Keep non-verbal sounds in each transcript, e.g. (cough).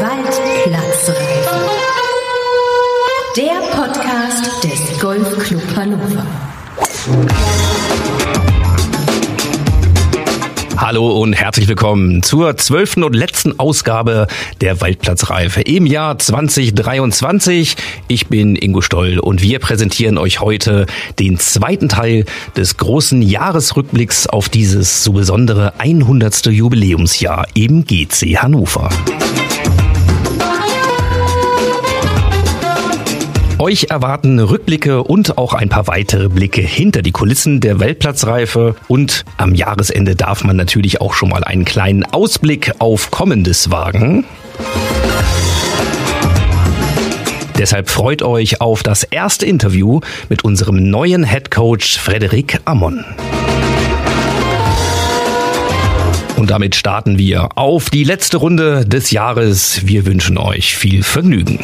Waldplatzreife. Der Podcast des Golfclub Hannover. Hallo und herzlich willkommen zur zwölften und letzten Ausgabe der Waldplatzreife im Jahr 2023. Ich bin Ingo Stoll und wir präsentieren euch heute den zweiten Teil des großen Jahresrückblicks auf dieses so besondere 100. Jubiläumsjahr im GC Hannover. Euch erwarten Rückblicke und auch ein paar weitere Blicke hinter die Kulissen der Weltplatzreife. Und am Jahresende darf man natürlich auch schon mal einen kleinen Ausblick auf Kommendes wagen. Deshalb freut euch auf das erste Interview mit unserem neuen Head Coach Frederik Ammon. Und damit starten wir auf die letzte Runde des Jahres. Wir wünschen euch viel Vergnügen.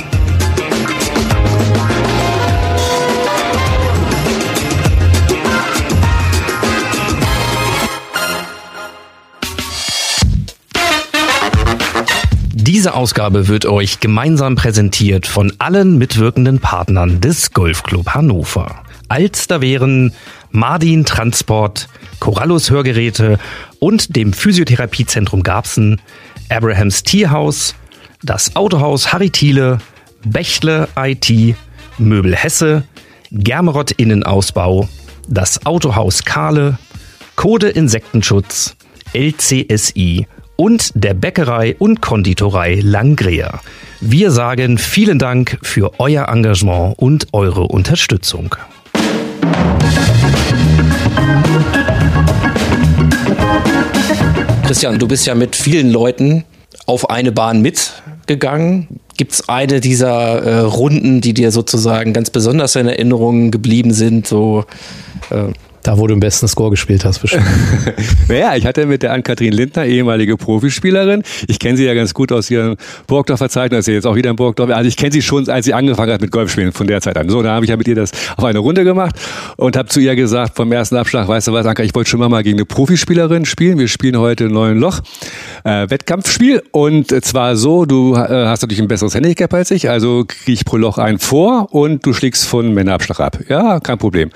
Diese Ausgabe wird euch gemeinsam präsentiert von allen mitwirkenden Partnern des Golfclub Hannover. Alster wären Mardin Transport, Corallus Hörgeräte und dem Physiotherapiezentrum Garbsen, Abrahams Tierhaus, das Autohaus Harry Thiele, Bächle IT, Möbel Hesse, Germerott Innenausbau, das Autohaus Kahle, Code Insektenschutz, LCSI und der Bäckerei und Konditorei Langrea. Wir sagen vielen Dank für euer Engagement und eure Unterstützung. Christian, du bist ja mit vielen Leuten auf eine Bahn mitgegangen. Gibt es eine dieser äh, Runden, die dir sozusagen ganz besonders in Erinnerung geblieben sind? So äh, da, wo du im besten Score gespielt hast, bestimmt. (laughs) naja, ich hatte mit der Ann-Kathrin Lindner, ehemalige Profispielerin, ich kenne sie ja ganz gut aus ihrem Burgdorfer Zeit, ist sie jetzt auch wieder in Burgdorf. Also ich kenne sie schon, als sie angefangen hat mit Golfspielen von der Zeit an. So, da habe ich ja mit ihr das auf eine Runde gemacht und habe zu ihr gesagt, vom ersten Abschlag, weißt du was, Anka, ich wollte schon mal gegen eine Profispielerin spielen. Wir spielen heute neuen Loch, äh, Wettkampfspiel und zwar so, du äh, hast natürlich ein besseres Handicap als ich, also kriege ich pro Loch einen vor und du schlägst von Männerabschlag ab. Ja, kein Problem.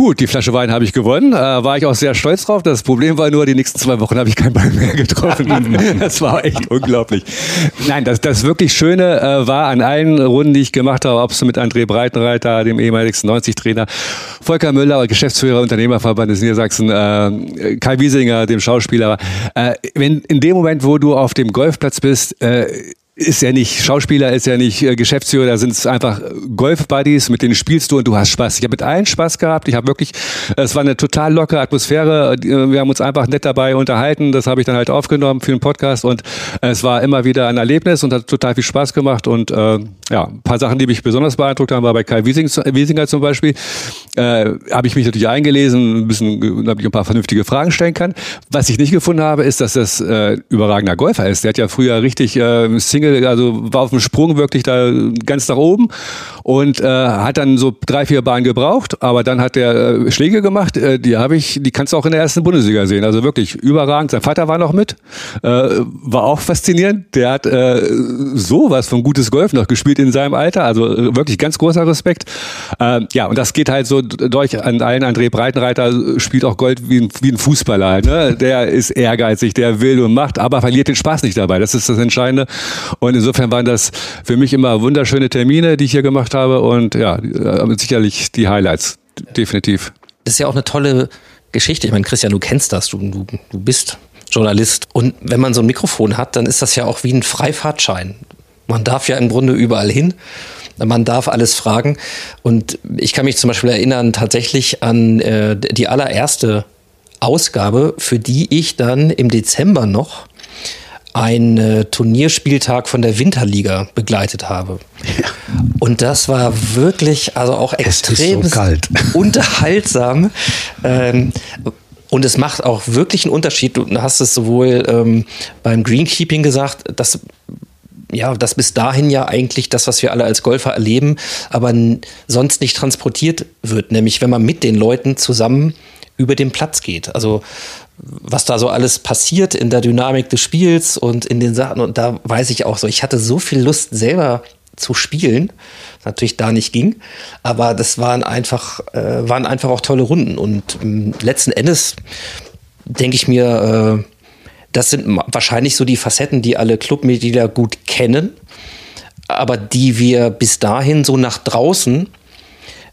Gut, die Flasche Wein habe ich gewonnen. Äh, war ich auch sehr stolz drauf. Das Problem war nur, die nächsten zwei Wochen habe ich keinen Ball mehr getroffen. (laughs) das war echt unglaublich. Nein, das, das wirklich Schöne äh, war an allen Runden, die ich gemacht habe, ob es mit André Breitenreiter, dem ehemaligen 90-Trainer, Volker Müller, Geschäftsführer Unternehmerverband des Niedersachsen, äh, Kai Wiesinger, dem Schauspieler. Äh, wenn in dem Moment, wo du auf dem Golfplatz bist, äh, ist ja nicht Schauspieler, ist ja nicht äh, Geschäftsführer, da sind es einfach Golf-Buddies, mit denen spielst du und du hast Spaß. Ich habe mit allen Spaß gehabt. Ich habe wirklich, es war eine total lockere Atmosphäre. Äh, wir haben uns einfach nett dabei unterhalten. Das habe ich dann halt aufgenommen für den Podcast und es war immer wieder ein Erlebnis und hat total viel Spaß gemacht. Und äh, ja, ein paar Sachen, die mich besonders beeindruckt haben, war bei Kai Wiesing, Wiesinger zum Beispiel. Äh, habe ich mich natürlich eingelesen, ein bisschen, damit ich ein paar vernünftige Fragen stellen kann. Was ich nicht gefunden habe, ist, dass das äh, überragender Golfer ist. Der hat ja früher richtig äh, Single also war auf dem Sprung wirklich da ganz nach oben und äh, hat dann so drei, vier Bahnen gebraucht, aber dann hat er äh, Schläge gemacht, äh, die habe ich, die kannst du auch in der ersten Bundesliga sehen, also wirklich überragend. Sein Vater war noch mit, äh, war auch faszinierend, der hat äh, sowas von gutes Golf noch gespielt in seinem Alter, also äh, wirklich ganz großer Respekt. Äh, ja, und das geht halt so durch an allen, André Breitenreiter spielt auch Gold wie ein, wie ein Fußballer, ne? der ist ehrgeizig, der will und macht, aber verliert den Spaß nicht dabei, das ist das Entscheidende und insofern waren das für mich immer wunderschöne Termine, die ich hier gemacht habe und ja, äh, sicherlich die Highlights, definitiv. Das ist ja auch eine tolle Geschichte. Ich meine, Christian, du kennst das, du, du, du bist Journalist. Und wenn man so ein Mikrofon hat, dann ist das ja auch wie ein Freifahrtschein. Man darf ja im Grunde überall hin. Man darf alles fragen. Und ich kann mich zum Beispiel erinnern tatsächlich an äh, die allererste Ausgabe, für die ich dann im Dezember noch einen äh, Turnierspieltag von der Winterliga begleitet habe. Ja. Und das war wirklich, also auch extrem so (laughs) unterhaltsam. Ähm, und es macht auch wirklich einen Unterschied. Du hast es sowohl ähm, beim Greenkeeping gesagt, dass ja, das bis dahin ja eigentlich das, was wir alle als Golfer erleben, aber sonst nicht transportiert wird. Nämlich, wenn man mit den Leuten zusammen über den Platz geht. Also was da so alles passiert in der Dynamik des Spiels und in den Sachen. Und da weiß ich auch so, ich hatte so viel Lust selber zu spielen, was natürlich da nicht ging. Aber das waren einfach, äh, waren einfach auch tolle Runden. Und ähm, letzten Endes denke ich mir, äh, das sind wahrscheinlich so die Facetten, die alle Clubmitglieder gut kennen, aber die wir bis dahin so nach draußen,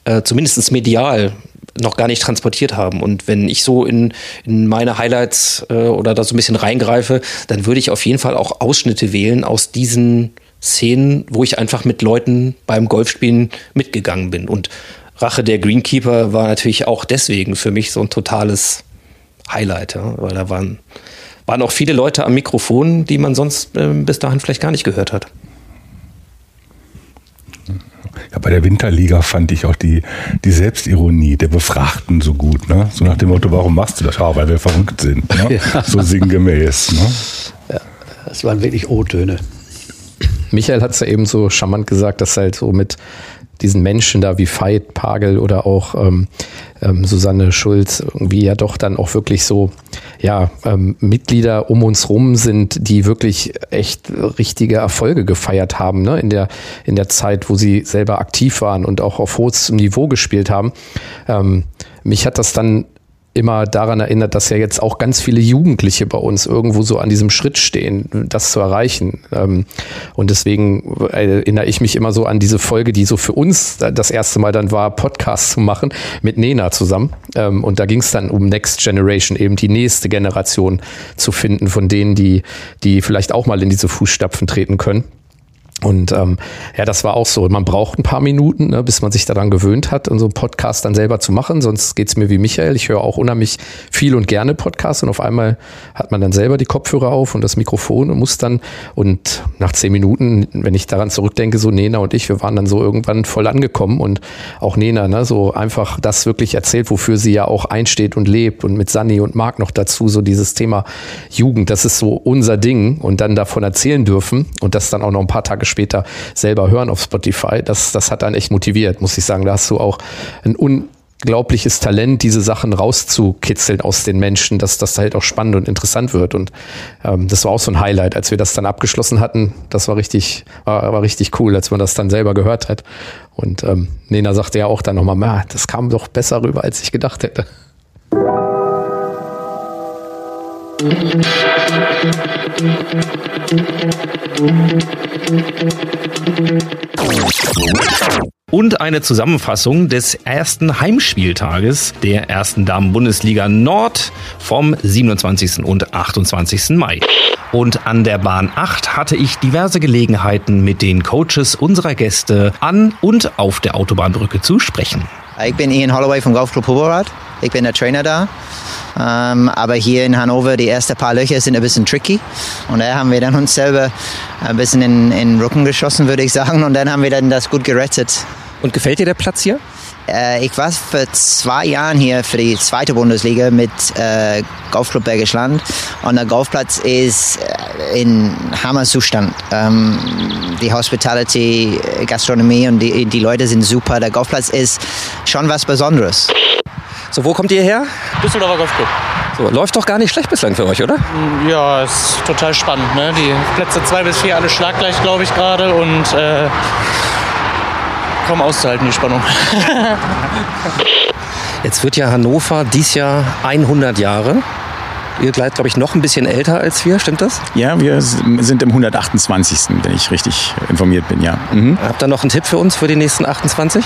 äh, zumindest medial, noch gar nicht transportiert haben. Und wenn ich so in, in meine Highlights äh, oder da so ein bisschen reingreife, dann würde ich auf jeden Fall auch Ausschnitte wählen aus diesen Szenen, wo ich einfach mit Leuten beim Golfspielen mitgegangen bin. Und Rache der Greenkeeper war natürlich auch deswegen für mich so ein totales Highlight, ja, weil da waren, waren auch viele Leute am Mikrofon, die man sonst äh, bis dahin vielleicht gar nicht gehört hat. Ja, bei der Winterliga fand ich auch die, die Selbstironie der Befragten so gut. Ne? So nach dem Motto, warum machst du das? Ja, weil wir verrückt sind. Ne? (laughs) Ja. So sinngemäß. Ne? Ja, das waren wirklich O-Töne. Michael hat es ja eben so charmant gesagt, dass halt so mit diesen Menschen da wie Veit, Pagel oder auch ähm, ähm, Susanne Schulz irgendwie ja doch dann auch wirklich so ja ähm, Mitglieder um uns rum sind, die wirklich echt richtige Erfolge gefeiert haben ne? in der in der Zeit, wo sie selber aktiv waren und auch auf hohes Niveau gespielt haben. Ähm, mich hat das dann immer daran erinnert, dass ja jetzt auch ganz viele Jugendliche bei uns irgendwo so an diesem Schritt stehen, das zu erreichen. Ähm, und deswegen erinnere ich mich immer so an diese Folge, die so für uns das erste Mal dann war, Podcast zu machen mit Nena zusammen. Ähm, und da ging es dann um Next Generation, eben die nächste Generation zu finden von denen, die, die vielleicht auch mal in diese Fußstapfen treten können. Und ähm, ja, das war auch so. Man braucht ein paar Minuten, ne, bis man sich daran gewöhnt hat, so einen Podcast dann selber zu machen. Sonst geht's mir wie Michael. Ich höre auch unheimlich viel und gerne Podcasts und auf einmal hat man dann selber die Kopfhörer auf und das Mikrofon und muss dann und nach zehn Minuten, wenn ich daran zurückdenke, so Nena und ich, wir waren dann so irgendwann voll angekommen und auch Nena, ne, so einfach das wirklich erzählt, wofür sie ja auch einsteht und lebt und mit Sani und Marc noch dazu so dieses Thema Jugend, das ist so unser Ding und dann davon erzählen dürfen und das dann auch noch ein paar Tage später selber hören auf Spotify, das, das hat dann echt motiviert, muss ich sagen. Da hast du auch ein unglaubliches Talent, diese Sachen rauszukitzeln aus den Menschen, dass das halt auch spannend und interessant wird. Und ähm, das war auch so ein Highlight, als wir das dann abgeschlossen hatten. Das war richtig, war, war richtig cool, als man das dann selber gehört hat. Und ähm, Nena sagte ja auch dann nochmal, das kam doch besser rüber, als ich gedacht hätte. Und eine Zusammenfassung des ersten Heimspieltages der ersten Damen-Bundesliga Nord vom 27. und 28. Mai. Und an der Bahn 8 hatte ich diverse Gelegenheiten mit den Coaches unserer Gäste an und auf der Autobahnbrücke zu sprechen. Ich bin Ian Holloway vom Golfclub Huberrad. Ich bin der Trainer da. Ähm, aber hier in Hannover, die ersten paar Löcher sind ein bisschen tricky. Und da haben wir dann uns selber ein bisschen in, in den Rücken geschossen, würde ich sagen. Und dann haben wir dann das gut gerettet. Und gefällt dir der Platz hier? Äh, ich war vor zwei Jahren hier für die zweite Bundesliga mit äh, Golfclub Bergisch Land und der Golfplatz ist äh, in Hammerzustand. Ähm, die Hospitality, Gastronomie und die, die Leute sind super. Der Golfplatz ist schon was Besonderes. So, wo kommt ihr her? Düsseldorfer Golfclub. So, läuft doch gar nicht schlecht bislang für euch, oder? Ja, ist total spannend. Ne? Die Plätze 2 bis 4 alle schlaggleich, glaube ich, gerade. Und äh, kaum auszuhalten, die Spannung. (laughs) Jetzt wird ja Hannover dies Jahr 100 Jahre. Ihr seid, glaube ich, noch ein bisschen älter als wir, stimmt das? Ja, wir sind im 128., wenn ich richtig informiert bin, ja. Mhm. Habt ihr noch einen Tipp für uns für die nächsten 28?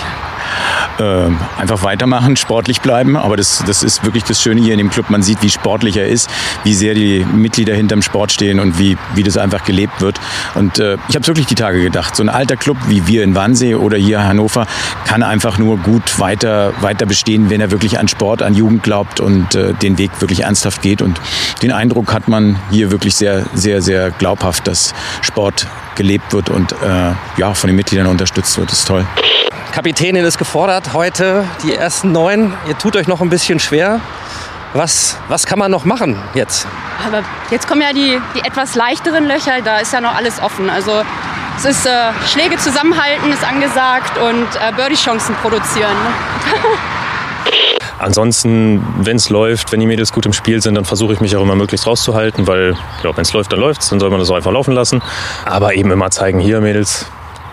äh, einfach weitermachen, sportlich bleiben. Aber das, das ist wirklich das Schöne hier in dem Club. Man sieht, wie sportlich er ist, wie sehr die Mitglieder hinterm Sport stehen und wie, wie das einfach gelebt wird. Und äh, ich habe wirklich die Tage gedacht, so ein alter Club wie wir in Wannsee oder hier Hannover kann einfach nur gut weiter, weiter bestehen, wenn er wirklich an Sport, an Jugend glaubt und äh, den Weg wirklich ernsthaft geht. Und den Eindruck hat man hier wirklich sehr, sehr, sehr glaubhaft, dass Sport gelebt wird und äh, ja, von den Mitgliedern unterstützt wird. Das ist toll. Kapitänin ist gefordert heute, die ersten neun. Ihr tut euch noch ein bisschen schwer. Was, was kann man noch machen jetzt? Aber jetzt kommen ja die, die etwas leichteren Löcher, da ist ja noch alles offen. Also es ist äh, Schläge zusammenhalten ist angesagt und äh, Birdie-Chancen produzieren. (laughs) Ansonsten, wenn es läuft, wenn die Mädels gut im Spiel sind, dann versuche ich mich auch immer möglichst rauszuhalten, weil ja, wenn es läuft, dann läuft es, dann soll man das auch einfach laufen lassen. Aber eben immer zeigen, hier Mädels,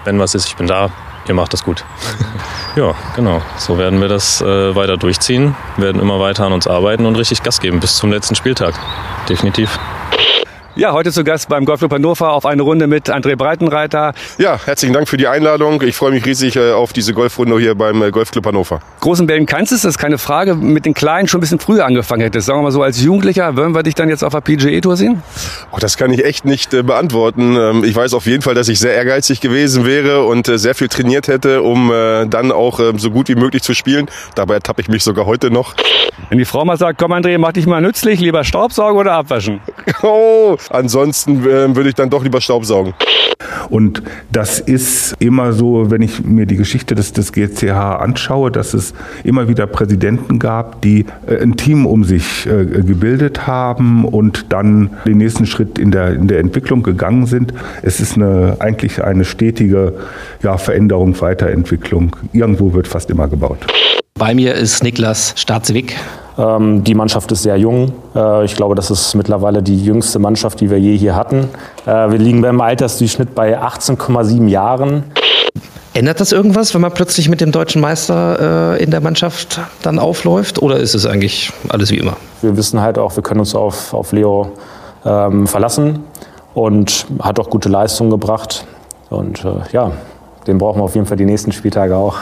wenn was ist, ich bin da, ihr macht das gut. (laughs) ja, genau. So werden wir das äh, weiter durchziehen, werden immer weiter an uns arbeiten und richtig Gas geben bis zum letzten Spieltag. Definitiv. Ja, heute zu Gast beim Golfclub Hannover auf eine Runde mit André Breitenreiter. Ja, herzlichen Dank für die Einladung. Ich freue mich riesig äh, auf diese Golfrunde hier beim äh, Golfclub Hannover. Großen Bällen kannst du es, das ist keine Frage. Mit den Kleinen schon ein bisschen früher angefangen hättest. Sagen wir mal so, als Jugendlicher, würden wir dich dann jetzt auf der PGA-Tour sehen? Oh, das kann ich echt nicht äh, beantworten. Ähm, ich weiß auf jeden Fall, dass ich sehr ehrgeizig gewesen wäre und äh, sehr viel trainiert hätte, um äh, dann auch ähm, so gut wie möglich zu spielen. Dabei ertappe ich mich sogar heute noch. Wenn die Frau mal sagt, komm André, mach dich mal nützlich, lieber Staubsaugen oder abwaschen? (laughs) Oh, ansonsten äh, würde ich dann doch lieber Staubsaugen. Und das ist immer so, wenn ich mir die Geschichte des, des GCH anschaue, dass es immer wieder Präsidenten gab, die äh, ein Team um sich äh, gebildet haben und dann den nächsten Schritt in der, in der Entwicklung gegangen sind. Es ist eine, eigentlich eine stetige ja, Veränderung, Weiterentwicklung. Irgendwo wird fast immer gebaut. Bei mir ist Niklas Staatswig. Ähm, die Mannschaft ist sehr jung. Äh, ich glaube, das ist mittlerweile die jüngste Mannschaft, die wir je hier hatten. Äh, wir liegen beim Altersdurchschnitt bei 18,7 Jahren. Ändert das irgendwas, wenn man plötzlich mit dem deutschen Meister äh, in der Mannschaft dann aufläuft? Oder ist es eigentlich alles wie immer? Wir wissen halt auch, wir können uns auf, auf Leo ähm, verlassen und hat auch gute Leistungen gebracht. Und äh, ja, den brauchen wir auf jeden Fall die nächsten Spieltage auch.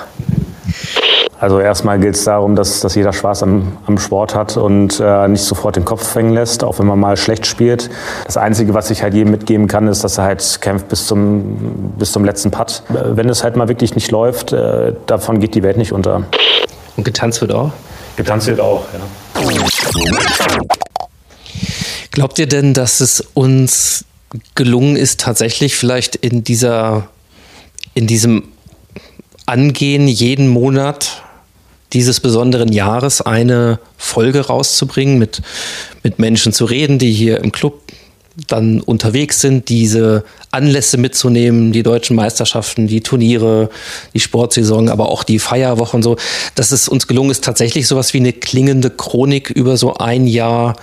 Also erstmal geht es darum, dass, dass jeder Spaß am, am Sport hat und äh, nicht sofort den Kopf hängen lässt, auch wenn man mal schlecht spielt. Das Einzige, was ich halt jedem mitgeben kann, ist, dass er halt kämpft bis zum, bis zum letzten Putt. Wenn es halt mal wirklich nicht läuft, äh, davon geht die Welt nicht unter. Und getanzt wird auch? Getanzt wird auch, ja. Glaubt ihr denn, dass es uns gelungen ist, tatsächlich vielleicht in dieser, in diesem Angehen jeden Monat dieses besonderen Jahres eine Folge rauszubringen, mit, mit Menschen zu reden, die hier im Club dann unterwegs sind, diese Anlässe mitzunehmen, die deutschen Meisterschaften, die Turniere, die Sportsaison, aber auch die Feierwochen so, dass es uns gelungen ist, tatsächlich sowas wie eine klingende Chronik über so ein Jahr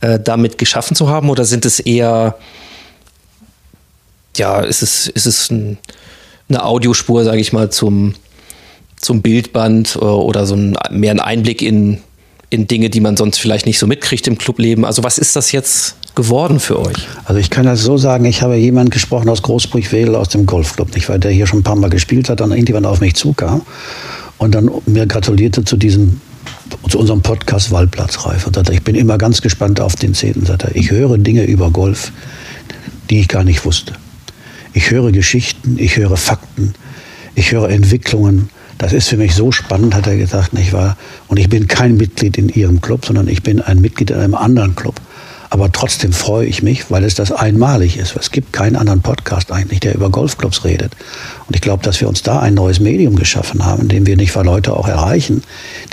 äh, damit geschaffen zu haben? Oder sind es eher, ja, ist es, ist es ein, eine Audiospur, sage ich mal, zum, zum Bildband oder so ein, mehr ein Einblick in, in Dinge, die man sonst vielleicht nicht so mitkriegt im Clubleben. Also was ist das jetzt geworden für euch? Also ich kann das so sagen, ich habe jemanden gesprochen aus Großbrüch-Wedel aus dem Golfclub, nicht weil der hier schon ein paar Mal gespielt hat, dann irgendjemand auf mich zukam und dann mir gratulierte zu diesem zu unserem Podcast Waldplatzreif. Und ich bin immer ganz gespannt auf den zehnten. Ich höre Dinge über Golf, die ich gar nicht wusste. Ich höre Geschichten, ich höre Fakten, ich höre Entwicklungen, das ist für mich so spannend, hat er gesagt, nicht wahr? Und ich bin kein Mitglied in Ihrem Club, sondern ich bin ein Mitglied in einem anderen Club. Aber trotzdem freue ich mich, weil es das einmalig ist. Es gibt keinen anderen Podcast eigentlich, der über Golfclubs redet. Und ich glaube, dass wir uns da ein neues Medium geschaffen haben, in dem wir nicht mal Leute auch erreichen,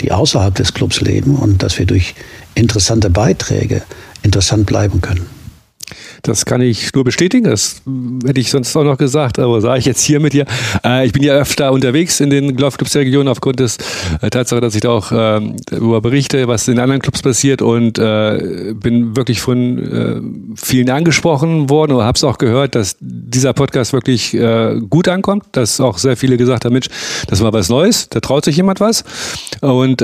die außerhalb des Clubs leben und dass wir durch interessante Beiträge interessant bleiben können. Das kann ich nur bestätigen. Das hätte ich sonst auch noch gesagt, aber sage ich jetzt hier mit dir. Äh, ich bin ja öfter unterwegs in den Golfclubs der Region aufgrund des äh, Tatsache, dass ich da auch äh, berichte, was in anderen Clubs passiert und äh, bin wirklich von äh, vielen angesprochen worden oder habe es auch gehört, dass dieser Podcast wirklich gut ankommt, dass auch sehr viele gesagt haben, Mensch, das war was Neues, da traut sich jemand was und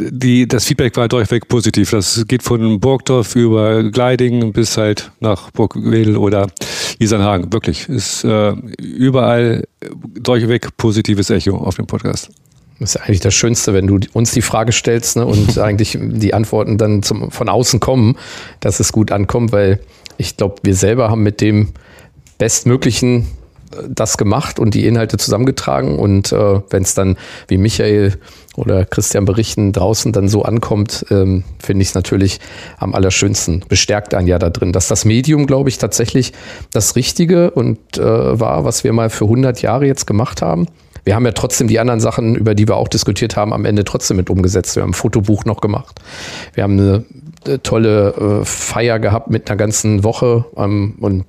die, das Feedback war durchweg positiv. Das geht von Burgdorf über Gleiding bis halt nach Burgwedel oder Isernhagen. Wirklich. Ist äh, überall durchweg positives Echo auf dem Podcast. Das ist eigentlich das Schönste, wenn du uns die Frage stellst ne, und (laughs) eigentlich die Antworten dann zum, von außen kommen, dass es gut ankommt, weil ich glaube, wir selber haben mit dem bestmöglichen das gemacht und die Inhalte zusammengetragen. Und äh, wenn es dann, wie Michael oder Christian berichten, draußen dann so ankommt, ähm, finde ich es natürlich am allerschönsten. Bestärkt ein ja da drin, dass das Medium, glaube ich, tatsächlich das Richtige und äh, war, was wir mal für 100 Jahre jetzt gemacht haben. Wir haben ja trotzdem die anderen Sachen, über die wir auch diskutiert haben, am Ende trotzdem mit umgesetzt. Wir haben ein Fotobuch noch gemacht. Wir haben eine, eine tolle äh, Feier gehabt mit einer ganzen Woche ähm, und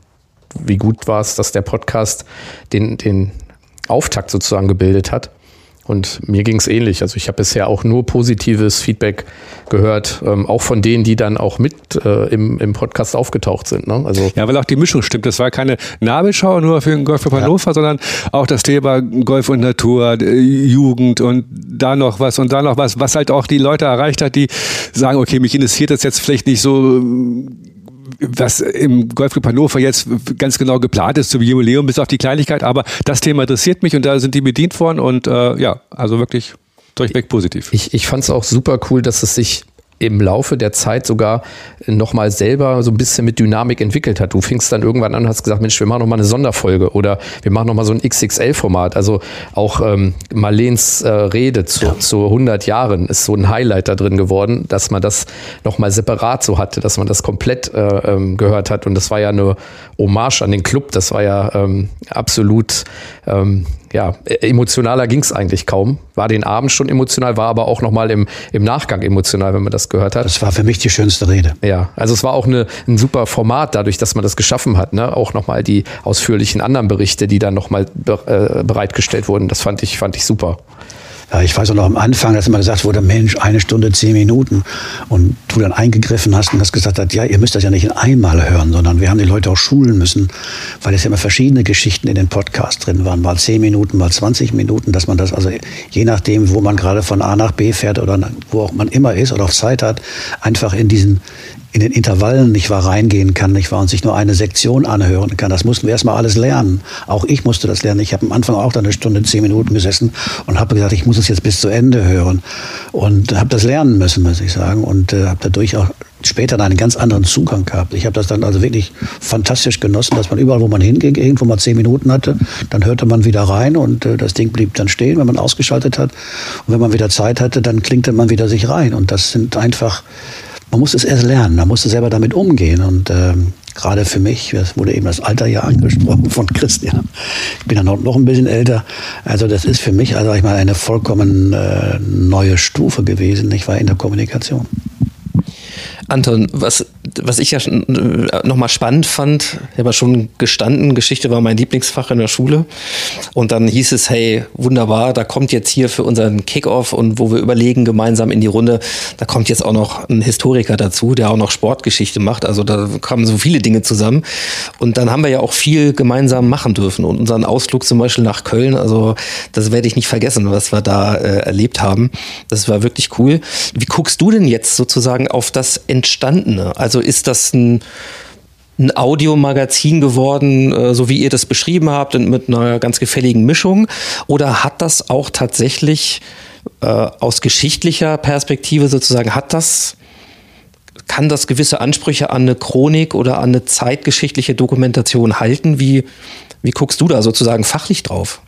wie gut war es, dass der Podcast den, den Auftakt sozusagen gebildet hat. Und mir ging es ähnlich. Also ich habe bisher auch nur positives Feedback gehört, ähm, auch von denen, die dann auch mit äh, im, im Podcast aufgetaucht sind. Ne? Also ja, weil auch die Mischung stimmt. Das war keine Nabelschau nur für den Golfclub Hannover, ja. sondern auch das Thema Golf und Natur, Jugend und da noch was und da noch was, was halt auch die Leute erreicht hat, die sagen, okay, mich interessiert das jetzt vielleicht nicht so was im Golfclub Hannover jetzt ganz genau geplant ist zum Jubiläum, bis auf die Kleinigkeit, aber das Thema interessiert mich und da sind die bedient worden und äh, ja, also wirklich durchweg positiv. Ich, ich fand es auch super cool, dass es sich im Laufe der Zeit sogar nochmal selber so ein bisschen mit Dynamik entwickelt hat. Du fingst dann irgendwann an und hast gesagt, Mensch, wir machen nochmal eine Sonderfolge oder wir machen nochmal so ein XXL-Format. Also auch ähm, Marlens äh, Rede zu, ja. zu 100 Jahren ist so ein Highlight da drin geworden, dass man das nochmal separat so hatte, dass man das komplett äh, ähm, gehört hat. Und das war ja eine Hommage an den Club. Das war ja ähm, absolut ähm, ja, emotionaler ging es eigentlich kaum. War den Abend schon emotional, war aber auch nochmal im, im Nachgang emotional, wenn man das gehört hat. Das war für mich die schönste Rede. Ja, also es war auch eine, ein super Format, dadurch, dass man das geschaffen hat. Ne? Auch nochmal die ausführlichen anderen Berichte, die dann nochmal äh, bereitgestellt wurden. Das fand ich, fand ich super. Ich weiß auch noch am Anfang, dass immer gesagt wurde, Mensch, eine Stunde, zehn Minuten. Und du dann eingegriffen hast und hast gesagt hast, ja, ihr müsst das ja nicht in einmal hören, sondern wir haben die Leute auch schulen müssen, weil es ja immer verschiedene Geschichten in den Podcast drin waren. Mal zehn Minuten, mal 20 Minuten, dass man das also je nachdem, wo man gerade von A nach B fährt oder wo auch man immer ist oder auch Zeit hat, einfach in diesen, in den Intervallen nicht wahr reingehen kann, nicht wahr, und sich nur eine Sektion anhören kann. Das mussten wir erstmal alles lernen. Auch ich musste das lernen. Ich habe am Anfang auch da eine Stunde, zehn Minuten gesessen und habe gesagt, ich muss es jetzt bis zu Ende hören. Und habe das lernen müssen, muss ich sagen. Und äh, habe dadurch auch später einen ganz anderen Zugang gehabt. Ich habe das dann also wirklich fantastisch genossen, dass man überall, wo man hinging, irgendwo mal zehn Minuten hatte, dann hörte man wieder rein und äh, das Ding blieb dann stehen, wenn man ausgeschaltet hat. Und wenn man wieder Zeit hatte, dann klingte man wieder sich rein. Und das sind einfach man muss es erst lernen, man muss selber damit umgehen. Und ähm, gerade für mich, es wurde eben das Alter ja angesprochen von Christian. Ich bin ja noch, noch ein bisschen älter. Also das ist für mich, also ich mal, eine vollkommen äh, neue Stufe gewesen. Ich war in der Kommunikation. Anton, was, was ich ja äh, nochmal spannend fand, ich habe ja schon gestanden, Geschichte war mein Lieblingsfach in der Schule. Und dann hieß es, hey, wunderbar, da kommt jetzt hier für unseren Kickoff und wo wir überlegen gemeinsam in die Runde, da kommt jetzt auch noch ein Historiker dazu, der auch noch Sportgeschichte macht. Also da kamen so viele Dinge zusammen. Und dann haben wir ja auch viel gemeinsam machen dürfen. Und unseren Ausflug zum Beispiel nach Köln, also das werde ich nicht vergessen, was wir da äh, erlebt haben. Das war wirklich cool. Wie guckst du denn jetzt sozusagen auf das Entstandene? Also ist das ein, ein Audiomagazin geworden, äh, so wie ihr das beschrieben habt, mit einer ganz gefälligen Mischung? Oder hat das auch tatsächlich äh, aus geschichtlicher Perspektive sozusagen, hat das kann das gewisse Ansprüche an eine Chronik oder an eine zeitgeschichtliche Dokumentation halten? Wie, wie guckst du da sozusagen fachlich drauf?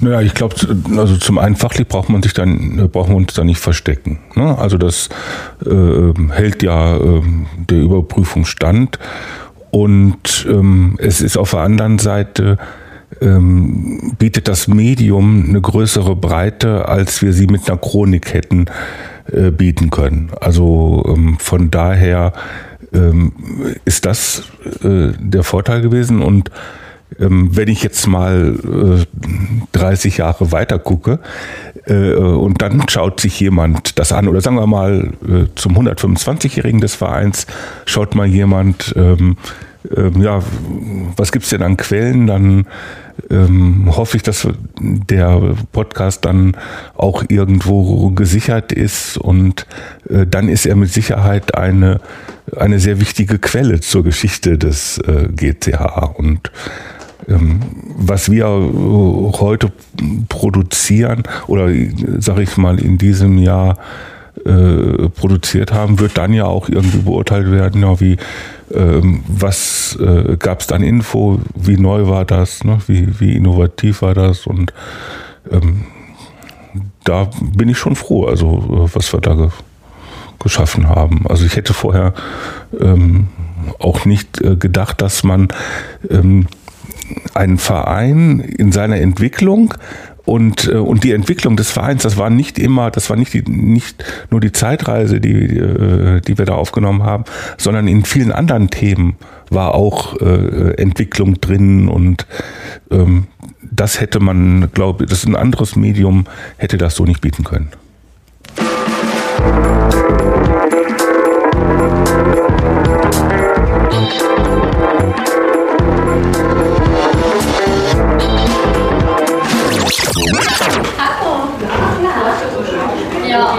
Naja, ich glaube, also zum einen fachlich braucht man sich dann, brauchen wir uns da nicht verstecken. Ne? Also das äh, hält ja äh, der Überprüfung stand. Und ähm, es ist auf der anderen Seite, ähm, bietet das Medium eine größere Breite, als wir sie mit einer Chronik hätten äh, bieten können. Also ähm, von daher ähm, ist das äh, der Vorteil gewesen und wenn ich jetzt mal äh, 30 Jahre weiter gucke äh, und dann schaut sich jemand das an, oder sagen wir mal äh, zum 125-Jährigen des Vereins schaut mal jemand, ähm, ähm, ja, was gibt's denn an Quellen, dann ähm, hoffe ich, dass der Podcast dann auch irgendwo gesichert ist und äh, dann ist er mit Sicherheit eine, eine sehr wichtige Quelle zur Geschichte des äh, GCH und ähm, was wir heute produzieren oder sage ich mal in diesem Jahr äh, produziert haben, wird dann ja auch irgendwie beurteilt werden, ja, wie ähm, was äh, gab es dann Info, wie neu war das, ne? wie, wie innovativ war das und ähm, da bin ich schon froh, also äh, was wir da ge geschaffen haben. Also ich hätte vorher ähm, auch nicht äh, gedacht, dass man ähm, einen Verein in seiner Entwicklung Und, äh, und die Entwicklung des Vereins, das war nicht immer, das war nicht, die, nicht nur die Zeitreise, die, äh, die wir da aufgenommen haben, sondern in vielen anderen Themen war auch äh, Entwicklung drin und ähm, das hätte man, glaube ich, das ist ein anderes Medium, hätte das so nicht bieten können.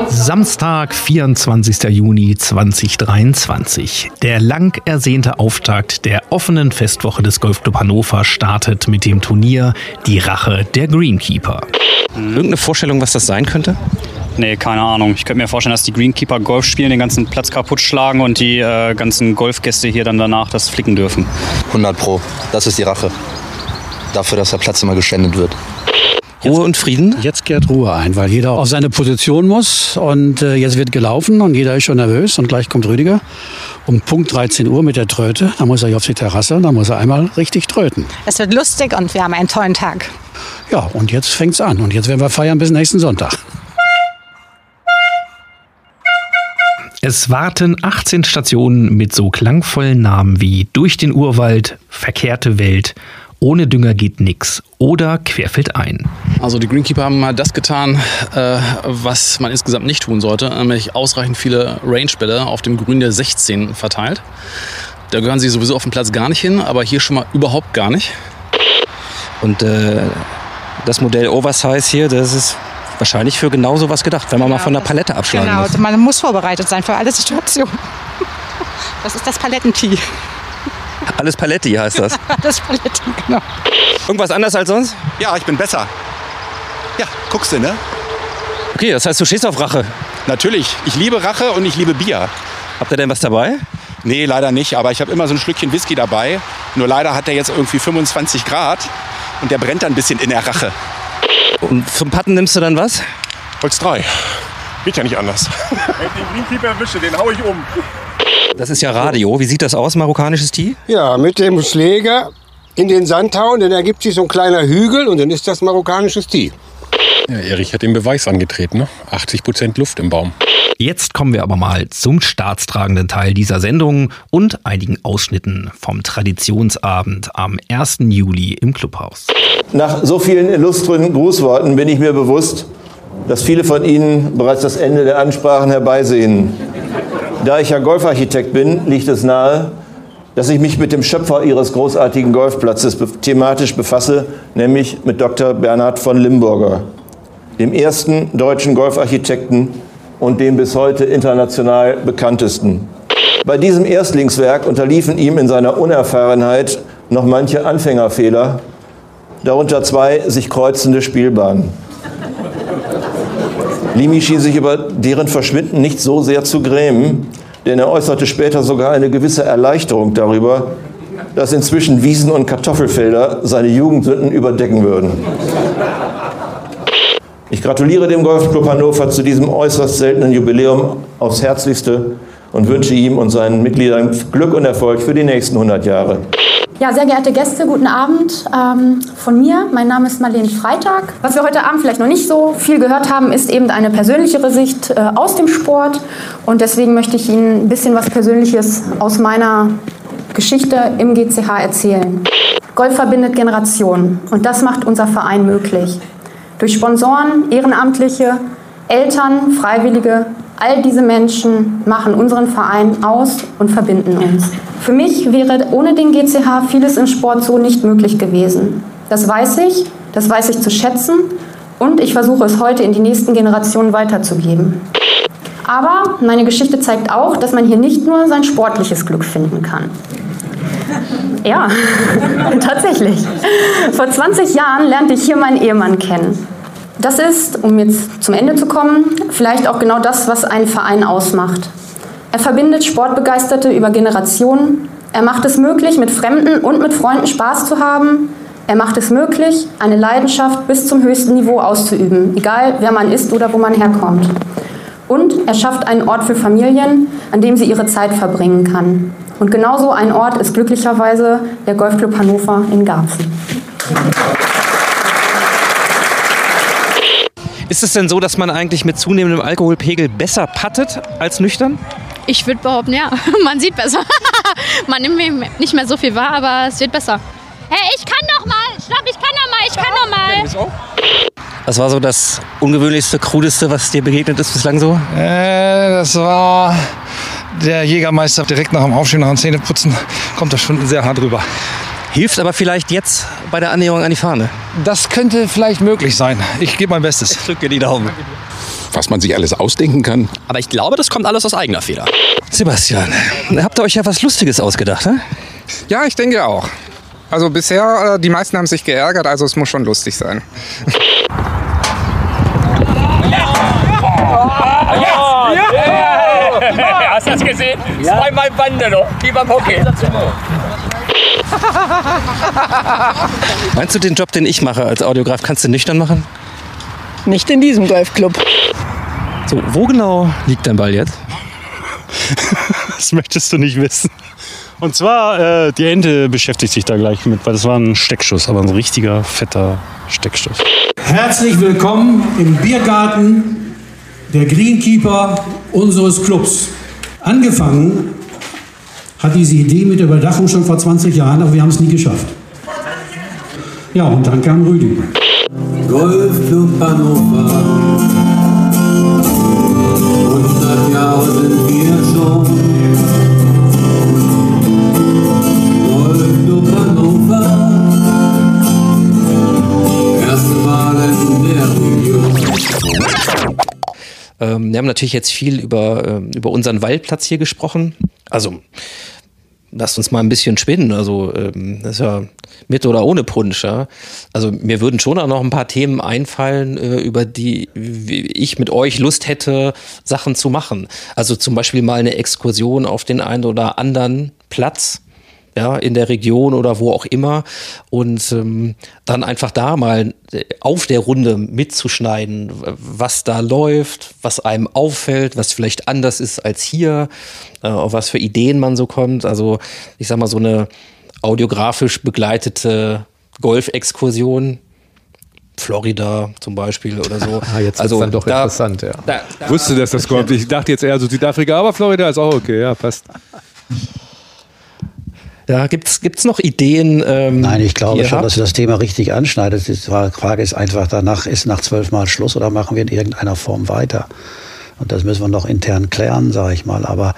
Samstag, 24. Juni 2023. Der lang ersehnte Auftakt der offenen Festwoche des Golfclub Hannover startet mit dem Turnier Die Rache der Greenkeeper. Irgendeine Vorstellung, was das sein könnte? Nee, keine Ahnung. Ich könnte mir vorstellen, dass die Greenkeeper Golf spielen, den ganzen Platz kaputt schlagen und die äh, ganzen Golfgäste hier dann danach das flicken dürfen. 100 Pro. Das ist die Rache. Dafür, dass der Platz immer geschändet wird. Ruhe und Frieden? Jetzt kehrt Ruhe ein, weil jeder auf seine Position muss und äh, jetzt wird gelaufen und jeder ist schon nervös und gleich kommt Rüdiger um Punkt 13 Uhr mit der Tröte. Da muss er hier auf die Terrasse und da muss er einmal richtig tröten. Es wird lustig und wir haben einen tollen Tag. Ja, und jetzt fängt's an und jetzt werden wir feiern bis nächsten Sonntag. Es warten 18 Stationen mit so klangvollen Namen wie Durch den Urwald, Verkehrte Welt, Ohne Dünger geht nix oder Querfeldein. Also die Greenkeeper haben mal das getan, äh, was man insgesamt nicht tun sollte, nämlich ausreichend viele Range-Bälle auf dem Grün der 16 verteilt. Da gehören sie sowieso auf dem Platz gar nicht hin, aber hier schon mal überhaupt gar nicht. Und äh, das Modell Oversize hier, das ist wahrscheinlich für genau sowas gedacht, wenn man mal von der Palette abschlagen Genau, muss. man muss vorbereitet sein für alle Situationen. (laughs) Das ist das Palettentee. Alles Paletti heißt das. (laughs) Das Paletti, genau. Irgendwas anders als sonst? Ja, ich bin besser. Ja, guckst du, ne? Okay, das heißt, du stehst auf Rache. Natürlich. Ich liebe Rache und ich liebe Bier. Habt ihr denn was dabei? Nee, leider nicht. Aber ich habe immer so ein Schlückchen Whisky dabei. Nur leider hat der jetzt irgendwie 25 Grad und der brennt dann ein bisschen in der Rache. Und zum Patten nimmst du dann was? Holz 3. Geht ja nicht anders. Wenn ich den Greenkeeper erwische, den hau ich um. Das ist ja Radio. Wie sieht das aus, marokkanisches Tee? Ja, mit dem Schläger in den Sand hauen, dann ergibt sich so ein kleiner Hügel und dann ist das marokkanisches Tee. Ja, Erich hat den Beweis angetreten. Ne? 80 Prozent Luft im Baum. Jetzt kommen wir aber mal zum staatstragenden Teil dieser Sendung und einigen Ausschnitten vom Traditionsabend am 1. Juli im Clubhaus. Nach so vielen illustren Grußworten bin ich mir bewusst, dass viele von Ihnen bereits das Ende der Ansprachen herbeisehen. Da ich ja Golfarchitekt bin, liegt es nahe, dass ich mich mit dem Schöpfer Ihres großartigen Golfplatzes thematisch befasse, nämlich mit Dr. Bernhard von Limburger, dem ersten deutschen Golfarchitekten und dem bis heute international bekanntesten. Bei diesem Erstlingswerk unterliefen ihm in seiner Unerfahrenheit noch manche Anfängerfehler, darunter zwei sich kreuzende Spielbahnen. Limi schien sich über deren Verschwinden nicht so sehr zu grämen, denn er äußerte später sogar eine gewisse Erleichterung darüber, dass inzwischen Wiesen und Kartoffelfelder seine Jugendsünden überdecken würden. Ich gratuliere dem Golfclub Hannover zu diesem äußerst seltenen Jubiläum aufs Herzlichste und wünsche ihm und seinen Mitgliedern Glück und Erfolg für die nächsten 100 Jahre. Ja, sehr geehrte Gäste, guten Abend ähm, von mir. Mein Name ist Marlene Freitag. Was wir heute Abend vielleicht noch nicht so viel gehört haben, ist eben eine persönlichere Sicht äh, aus dem Sport. Und deswegen möchte ich Ihnen ein bisschen was Persönliches aus meiner Geschichte im GCH erzählen. Golf verbindet Generationen und das macht unser Verein möglich. Durch Sponsoren, Ehrenamtliche, Eltern, Freiwillige, all diese Menschen machen unseren Verein aus und verbinden uns. Für mich wäre ohne den GCH vieles im Sport so nicht möglich gewesen. Das weiß ich, das weiß ich zu schätzen und ich versuche es heute in die nächsten Generationen weiterzugeben. Aber meine Geschichte zeigt auch, dass man hier nicht nur sein sportliches Glück finden kann. Ja, (laughs) tatsächlich. Vor 20 Jahren lernte ich hier meinen Ehemann kennen. Das ist, um jetzt zum Ende zu kommen, vielleicht auch genau das, was einen Verein ausmacht. Er verbindet Sportbegeisterte über Generationen. Er macht es möglich, mit Fremden und mit Freunden Spaß zu haben. Er macht es möglich, eine Leidenschaft bis zum höchsten Niveau auszuüben, egal wer man ist oder wo man herkommt. Und er schafft einen Ort für Familien, an dem sie ihre Zeit verbringen kann. Und genauso ein Ort ist glücklicherweise der Golfclub Hannover in Garbsen. Ist es denn so, dass man eigentlich mit zunehmendem Alkoholpegel besser pattet als nüchtern? Ich würde behaupten, ja, (laughs) man sieht besser. (laughs) man nimmt nicht mehr so viel wahr, aber es wird besser. Hey, ich kann noch mal. Stopp, ich kann noch mal, ich kann noch mal. Was war so das ungewöhnlichste, krudeste, was dir begegnet ist bislang so? Äh, das war der Jägermeister direkt nach dem Aufstehen, nach dem Zähneputzen. Kommt da schon sehr hart rüber. Hilft aber vielleicht jetzt bei der Annäherung an die Fahne. Das könnte vielleicht möglich sein. Ich gebe mein Bestes. Ich drücke die Daumen. Was man sich alles ausdenken kann. Aber ich glaube, das kommt alles aus eigener Feder. Sebastian, habt ihr euch ja was Lustiges ausgedacht, ne? Ja, ich denke auch. Also bisher, äh, die meisten haben sich geärgert, also es muss schon lustig sein. Hast du das gesehen? Zweimal Bande noch, wie beim Hockey. (laughs) Meinst du den Job, den ich mache als Audiograf, kannst du nüchtern machen? Nicht in diesem Golfclub. So, wo genau liegt dein Ball jetzt? (laughs) das möchtest du nicht wissen. Und zwar, äh, die Ente beschäftigt sich da gleich mit, weil das war ein Steckschuss, aber ein richtiger, fetter Steckschuss. Herzlich willkommen im Biergarten der Greenkeeper unseres Clubs. Angefangen hat diese Idee mit der Überdachung schon vor 20 Jahren, aber wir haben es nie geschafft. Ja, und dann kam Rüdi. Golfclub Hannover. 100 Jahre sind wir schon. Golfclub Hannover. Erstmal in der Region. Ähm, wir haben natürlich jetzt viel über, ähm, über unseren Waldplatz hier gesprochen. Also, lasst uns mal ein bisschen spinnen. Also, ähm, das ist ja mit oder ohne Punsch. Ja? Also, mir würden schon auch noch ein paar Themen einfallen, äh, über die ich mit euch Lust hätte, Sachen zu machen. Also, zum Beispiel mal eine Exkursion auf den einen oder anderen Platz ja, in der Region oder wo auch immer und ähm, dann einfach da mal äh, auf der Runde mitzuschneiden, was da läuft, was einem auffällt, was vielleicht anders ist als hier, äh, auf was für Ideen man so kommt. Also ich sag mal so eine audiografisch begleitete Golfexkursion. Florida zum Beispiel oder so. (laughs) Ah, jetzt also ist dann doch da, interessant, ja. Da, Ich wusste, dass das kommt. Ich dachte jetzt eher so Südafrika, aber Florida ist auch okay, ja, passt. Ja, gibt's gibt's noch Ideen? Ähm, Nein, ich glaube schon, habt? dass ihr das Thema richtig anschneidet. Die Frage ist einfach, danach ist nach zwölf Mal Schluss oder machen wir in irgendeiner Form weiter? Und das müssen wir noch intern klären, sage ich mal. Aber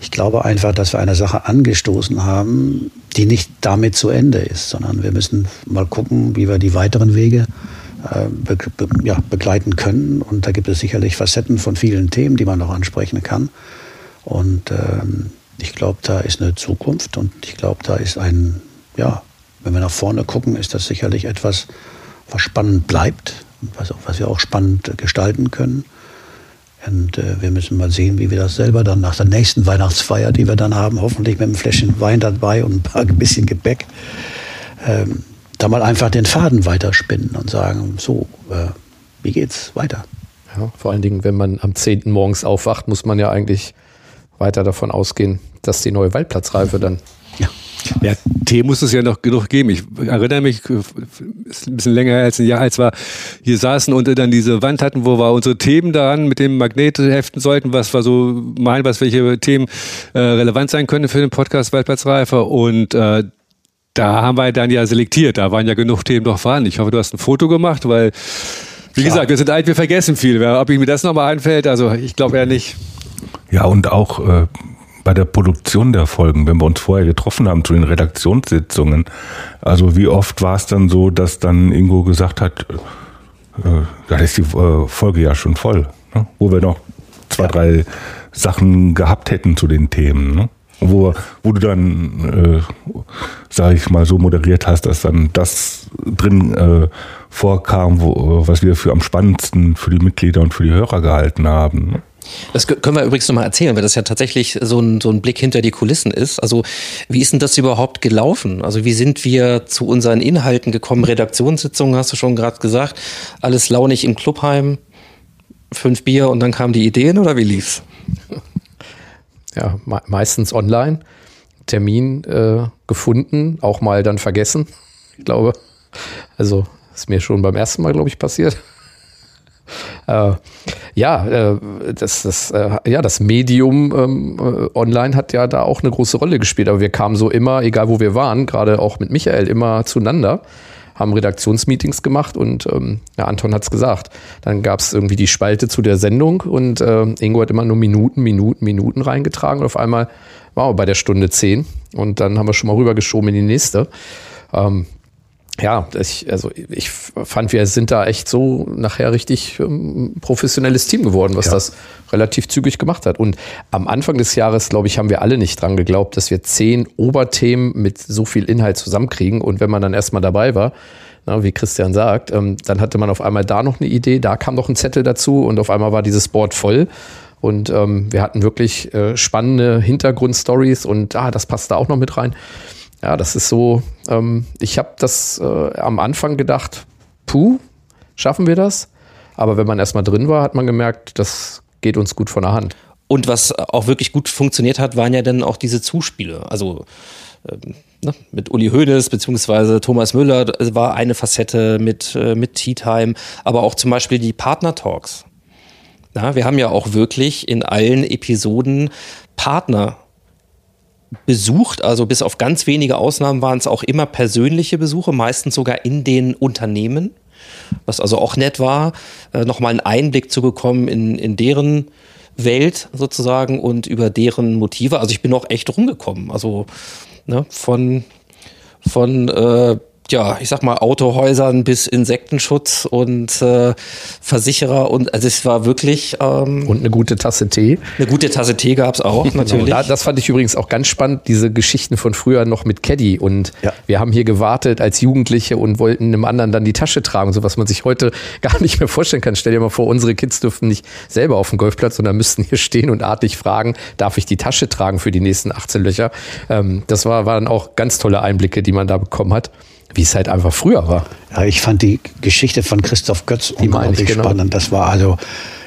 ich glaube einfach, dass wir eine Sache angestoßen haben, die nicht damit zu Ende ist, sondern wir müssen mal gucken, wie wir die weiteren Wege äh, be be ja, begleiten können. Und da gibt es sicherlich Facetten von vielen Themen, die man noch ansprechen kann. Und ähm, ich glaube, da ist eine Zukunft und ich glaube, da ist ein, ja, wenn wir nach vorne gucken, ist das sicherlich etwas, was spannend bleibt und was, was wir auch spannend äh, gestalten können. Und äh, wir müssen mal sehen, wie wir das selber dann nach der nächsten Weihnachtsfeier, die wir dann haben, hoffentlich mit einem Fläschchen Wein dabei und ein paar (laughs) bisschen Gebäck, ähm, da mal einfach den Faden weiterspinnen und sagen, so, äh, wie geht's weiter? Ja, vor allen Dingen, wenn man am 10. morgens aufwacht, muss man ja eigentlich weiter davon ausgehen, dass die neue Waldplatzreife dann. Ja, Tee muss es ja noch genug geben. Ich erinnere mich, ist ein bisschen länger als ein Jahr, als wir hier saßen und dann diese Wand hatten, wo wir unsere Themen daran mit dem Magnet heften sollten, was wir so meinen, was welche Themen äh, relevant sein können für den Podcast Waldplatzreife. Und äh, da haben wir dann ja selektiert. Da waren ja genug Themen noch vorhanden. Ich hoffe, du hast ein Foto gemacht, weil, wie Klar. gesagt, wir sind alt, wir vergessen viel. Ob ich mir das nochmal einfällt, also ich glaube eher nicht. Ja, und auch äh, bei der Produktion der Folgen, wenn wir uns vorher getroffen haben zu den Redaktionssitzungen. Also wie oft war es dann so, dass dann Ingo gesagt hat, äh, da ist die äh, Folge ja schon voll, ne? wo wir noch zwei, drei Sachen gehabt hätten zu den Themen. Ne? Wo, wo du dann, äh, sage ich mal, so moderiert hast, dass dann das drin äh, vorkam, wo, was wir für am spannendsten für die Mitglieder und für die Hörer gehalten haben. Ne? Das kö- können wir übrigens nochmal erzählen, weil das ja tatsächlich so ein, so ein Blick hinter die Kulissen ist. Also wie ist denn das überhaupt gelaufen? Also wie sind wir zu unseren Inhalten gekommen? Redaktionssitzungen hast du schon gerade gesagt. Alles launig im Clubheim, fünf Bier und dann kamen die Ideen oder wie lief's? (laughs) Ja, me meistens online. Termin äh, gefunden, auch mal dann vergessen. (laughs) Ich glaube, also ist mir schon beim ersten Mal, glaube ich, passiert. Äh, ja, äh, das, das, äh, ja, das Medium ähm, äh, online hat ja da auch eine große Rolle gespielt. Aber wir kamen so immer, egal wo wir waren, gerade auch mit Michael, immer zueinander haben Redaktionsmeetings gemacht und ähm, ja, Anton hat's gesagt. Dann gab's irgendwie die Spalte zu der Sendung und äh, Ingo hat immer nur Minuten, Minuten, Minuten reingetragen und auf einmal waren wir bei der Stunde zehn und dann haben wir schon mal rübergeschoben in die nächste. Ähm, ja, ich, also ich fand, wir sind da echt so nachher richtig ähm, professionelles Team geworden, was ja. das relativ zügig gemacht hat. Und am Anfang des Jahres, glaube ich, haben wir alle nicht dran geglaubt, dass wir zehn Oberthemen mit so viel Inhalt zusammenkriegen. Und wenn man dann erstmal dabei war, na, wie Christian sagt, ähm, dann hatte man auf einmal da noch eine Idee, da kam noch ein Zettel dazu und auf einmal war dieses Board voll. Und ähm, wir hatten wirklich äh, spannende Hintergrundstories und ah, das passt da auch noch mit rein ja, das ist so, ähm, ich habe das äh, am Anfang gedacht, puh, schaffen wir das? Aber wenn man erstmal drin war, hat man gemerkt, das geht uns gut von der Hand. Und was auch wirklich gut funktioniert hat, waren ja dann auch diese Zuspiele. Also ähm, ne, mit Uli Hoeneß beziehungsweise Thomas Müller war eine Facette mit, äh, mit Tea Time, aber auch zum Beispiel die Partner-Talks. Ja, wir haben ja auch wirklich in allen Episoden Partner besucht. Also bis auf ganz wenige Ausnahmen waren es auch immer persönliche Besuche, meistens sogar in den Unternehmen. Was also auch nett war, äh, nochmal einen Einblick zu bekommen in, in deren Welt sozusagen und über deren Motive. Also ich bin auch echt rumgekommen. Also ne, von, von äh, ja, ich sag mal, Autohäusern bis Insektenschutz und äh, Versicherer und also es war wirklich ähm, und eine gute Tasse Tee. Eine gute Tasse Tee gab's auch (laughs) genau, natürlich. Da, das fand ich übrigens auch ganz spannend, diese Geschichten von früher noch mit Caddy und ja. wir haben hier gewartet als Jugendliche und wollten einem anderen dann die Tasche tragen, so was man sich heute (laughs) gar nicht mehr vorstellen kann. Stell dir mal vor, unsere Kids dürften nicht selber auf dem Golfplatz, sondern müssten hier stehen und artig fragen, darf ich die Tasche tragen für die nächsten 18 Löcher? Ähm, das war, waren auch ganz tolle Einblicke, die man da bekommen hat wie es halt einfach früher war. Ja, ich fand die Geschichte von Christoph Götz unglaublich genau. spannend. Das war also,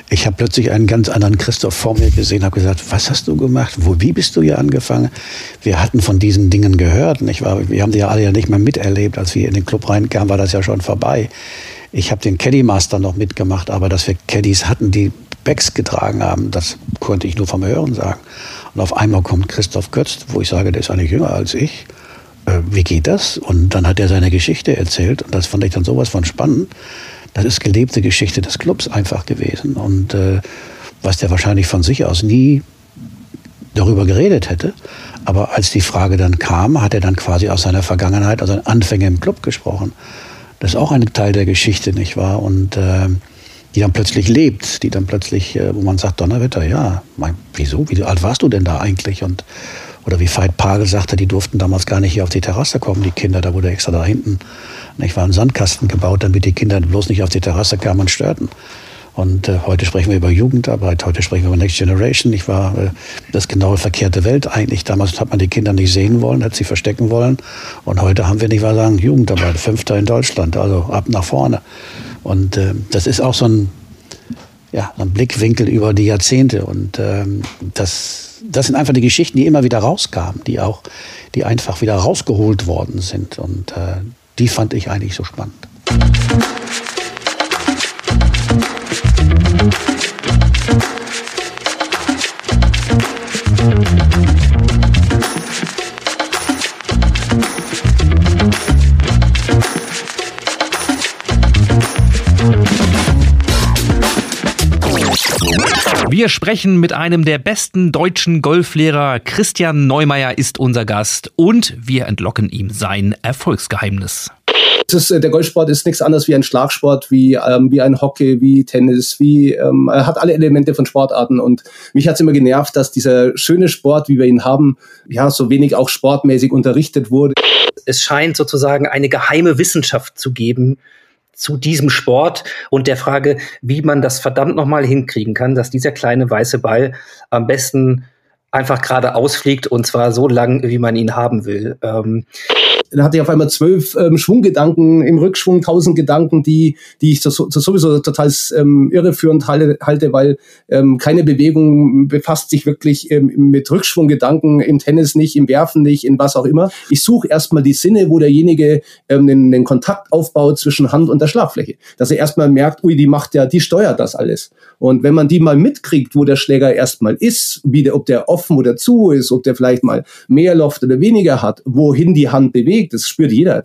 ich habe plötzlich einen ganz anderen Christoph vor mir gesehen, habe gesagt, was hast du gemacht? Wo, wie bist du hier angefangen? Wir hatten von diesen Dingen gehört, nicht wahr? Wir haben die ja alle ja nicht mehr miterlebt. Als wir in den Club reinkamen, war das ja schon vorbei. Ich habe den Caddy Master noch mitgemacht, aber dass wir Caddies hatten, die Bags getragen haben, das konnte ich nur vom Hören sagen. Und auf einmal kommt Christoph Götz, wo ich sage, der ist eigentlich jünger als ich äh, wie geht das? Und dann hat er seine Geschichte erzählt und das fand ich dann sowas von spannend. Das ist gelebte Geschichte des Clubs einfach gewesen und äh, was der wahrscheinlich von sich aus nie darüber geredet hätte. Aber als die Frage dann kam, hat er dann quasi aus seiner Vergangenheit, aus seinen Anfängen im Club gesprochen. Das ist auch ein Teil der Geschichte, nicht wahr? Und äh, die dann plötzlich lebt, die dann plötzlich, äh, wo man sagt, Donnerwetter, ja, mein, wieso, wie alt warst du denn da eigentlich? Und oder wie Veit Pagel sagte, die durften damals gar nicht hier auf die Terrasse kommen, die Kinder, da wurde extra da hinten, nicht, war ein Sandkasten gebaut, damit die Kinder bloß nicht auf die Terrasse kamen und störten. Und äh, heute sprechen wir über Jugendarbeit, heute sprechen wir über Next Generation. Ich war äh, das genaue verkehrte Welt eigentlich. Damals hat man die Kinder nicht sehen wollen, hat sie verstecken wollen. Und heute haben wir nicht wahr sagen Jugendarbeit, Fünfter in Deutschland, also ab nach vorne. Und äh, das ist auch so ein, ja, ein Blickwinkel über die Jahrzehnte. Und ähm, das das sind einfach die Geschichten, die immer wieder rauskamen, die auch, die einfach wieder rausgeholt worden sind. Und äh, die fand ich eigentlich so spannend. Wir sprechen mit einem der besten deutschen Golflehrer. Christian Neumeier ist unser Gast und wir entlocken ihm sein Erfolgsgeheimnis. Ist, äh, der Golfsport ist nichts anderes wie ein Schlagsport, wie, ähm, wie ein Hockey, wie Tennis, wie ähm, er hat alle Elemente von Sportarten. Und mich hat es immer genervt, dass dieser schöne Sport, wie wir ihn haben, ja, so wenig auch sportmäßig unterrichtet wurde. Es scheint sozusagen eine geheime Wissenschaft zu geben, zu diesem Sport und der Frage, wie man das verdammt nochmal hinkriegen kann, dass dieser kleine weiße Ball am besten einfach gerade ausfliegt und zwar so lang, wie man ihn haben will. Ähm Dann hatte ich auf einmal zwölf ähm, Schwunggedanken im Rückschwung, tausend Gedanken, die, die ich so, so, sowieso total ähm, irreführend halte, halte weil ähm, keine Bewegung befasst sich wirklich ähm, mit Rückschwunggedanken im Tennis nicht, im Werfen nicht, in was auch immer. Ich suche erstmal die Sinne, wo derjenige ähm, den, den Kontakt aufbaut zwischen Hand und der Schlagfläche. Dass er erstmal merkt, ui, die macht ja, die steuert das alles. Und wenn man die mal mitkriegt, wo der Schläger erstmal ist, wie der, ob der offen oder zu ist, ob der vielleicht mal mehr Loft oder weniger hat, wohin die Hand bewegt, das spürt jeder.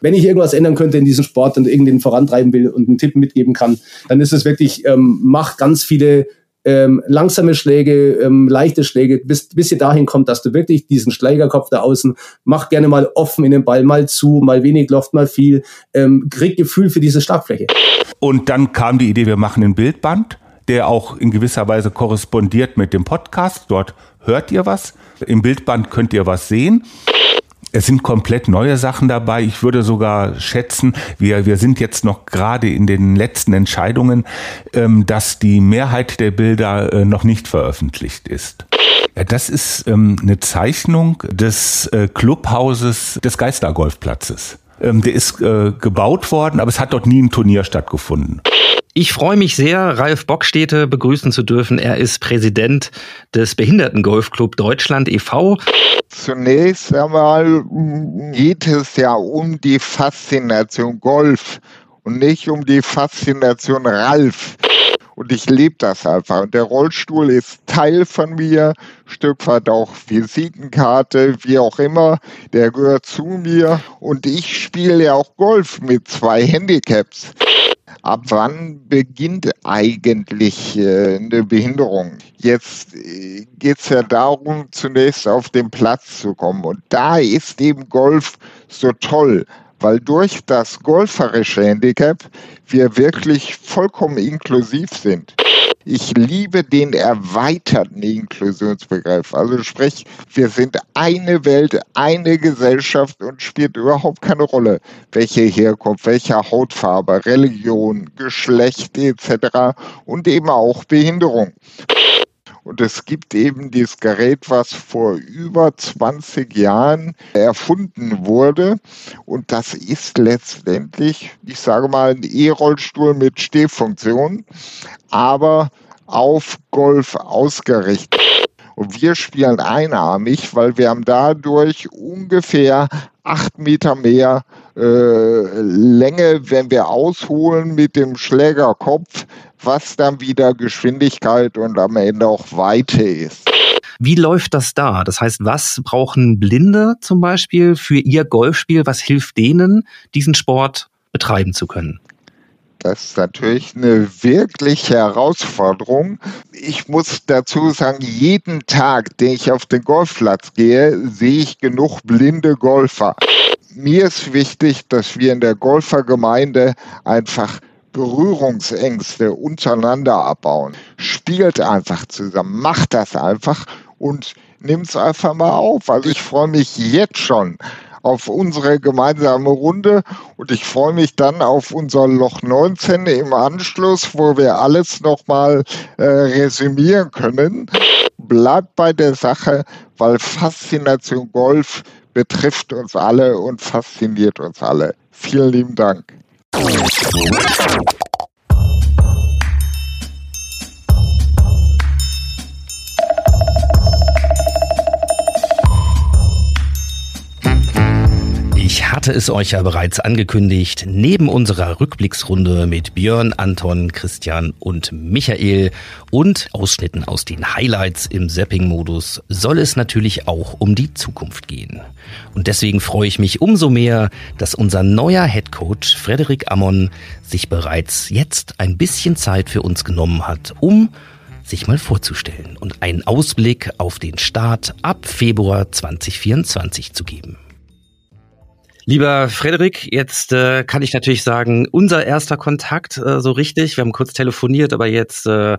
Wenn ich irgendwas ändern könnte in diesem Sport und irgendwen vorantreiben will und einen Tipp mitgeben kann, dann ist es wirklich, ähm, mach ganz viele ähm, langsame Schläge, ähm, leichte Schläge, bis, bis ihr dahin kommt, dass du wirklich diesen Schlägerkopf da außen, mach gerne mal offen in den Ball, mal zu, mal wenig Loft, mal viel, ähm, krieg Gefühl für diese Schlagfläche. Und dann kam die Idee, wir machen ein Bildband, der auch in gewisser Weise korrespondiert mit dem Podcast. Dort hört ihr was. Im Bildband könnt ihr was sehen. Es sind komplett neue Sachen dabei. Ich würde sogar schätzen, wir, wir sind jetzt noch gerade in den letzten Entscheidungen, ähm, dass die Mehrheit der Bilder äh, noch nicht veröffentlicht ist. Ja, das ist ähm, eine Zeichnung des äh, Clubhauses des Geistergolfplatzes. Ähm, der ist äh, gebaut worden, aber es hat dort nie ein Turnier stattgefunden. Ich freue mich sehr, Ralf Bockstete begrüßen zu dürfen. Er ist Präsident des Behindertengolfclub Deutschland e.V. Zunächst einmal geht es ja um die Faszination Golf und nicht um die Faszination Ralf. Und ich lebe das einfach. Und der Rollstuhl ist Teil von mir, Stück weit auch Visitenkarte, wie auch immer. Der gehört zu mir. Und ich spiele ja auch Golf mit zwei Handicaps ab wann beginnt eigentlich äh, eine Behinderung? Jetzt äh, geht es ja darum, zunächst auf den Platz zu kommen. Und da ist eben Golf so toll, weil durch das golferische Handicap wir wirklich vollkommen inklusiv sind. Ich liebe den erweiterten Inklusionsbegriff. Also sprich, wir sind eine Welt, eine Gesellschaft und spielt überhaupt keine Rolle, welche Herkunft, welche Hautfarbe, Religion, Geschlecht etc. und eben auch Behinderung. Und es gibt eben dieses Gerät, was vor über 20 Jahren erfunden wurde. Und das ist letztendlich, ich sage mal, ein E-Rollstuhl mit Stehfunktion, aber auf Golf ausgerichtet. Und wir spielen einarmig, weil wir haben dadurch ungefähr acht Meter mehr äh, Länge, wenn wir ausholen mit dem Schlägerkopf, was dann wieder Geschwindigkeit und am Ende auch Weite ist. Wie läuft das da? Das heißt, was brauchen Blinde zum Beispiel für ihr Golfspiel? Was hilft denen, diesen Sport betreiben zu können? Das ist natürlich eine wirkliche Herausforderung. Ich muss dazu sagen, jeden Tag, den ich auf den Golfplatz gehe, sehe ich genug blinde Golfer. Mir ist wichtig, dass wir in der Golfergemeinde einfach Berührungsängste untereinander abbauen. Spielt einfach zusammen, macht das einfach und nimmt es einfach mal auf. Also ich freue mich jetzt schon auf unsere gemeinsame Runde und ich freue mich dann auf unser Loch 19 im Anschluss, wo wir alles nochmal äh, resümieren können. Bleibt bei der Sache, weil Faszination Golf betrifft uns alle und fasziniert uns alle. Vielen lieben Dank. Ich hatte es euch ja bereits angekündigt. Neben unserer Rückblicksrunde mit Björn, Anton, Christian und Michael und Ausschnitten aus den Highlights im Zapping-Modus soll es natürlich auch um die Zukunft gehen. Und deswegen freue ich mich umso mehr, dass unser neuer Headcoach Frederik Ammon sich bereits jetzt ein bisschen Zeit für uns genommen hat, um sich mal vorzustellen und einen Ausblick auf den Start ab Februar 2024 zu geben. Lieber Frederik, jetzt äh, kann ich natürlich sagen, unser erster Kontakt äh, so richtig. Wir haben kurz telefoniert, aber jetzt äh,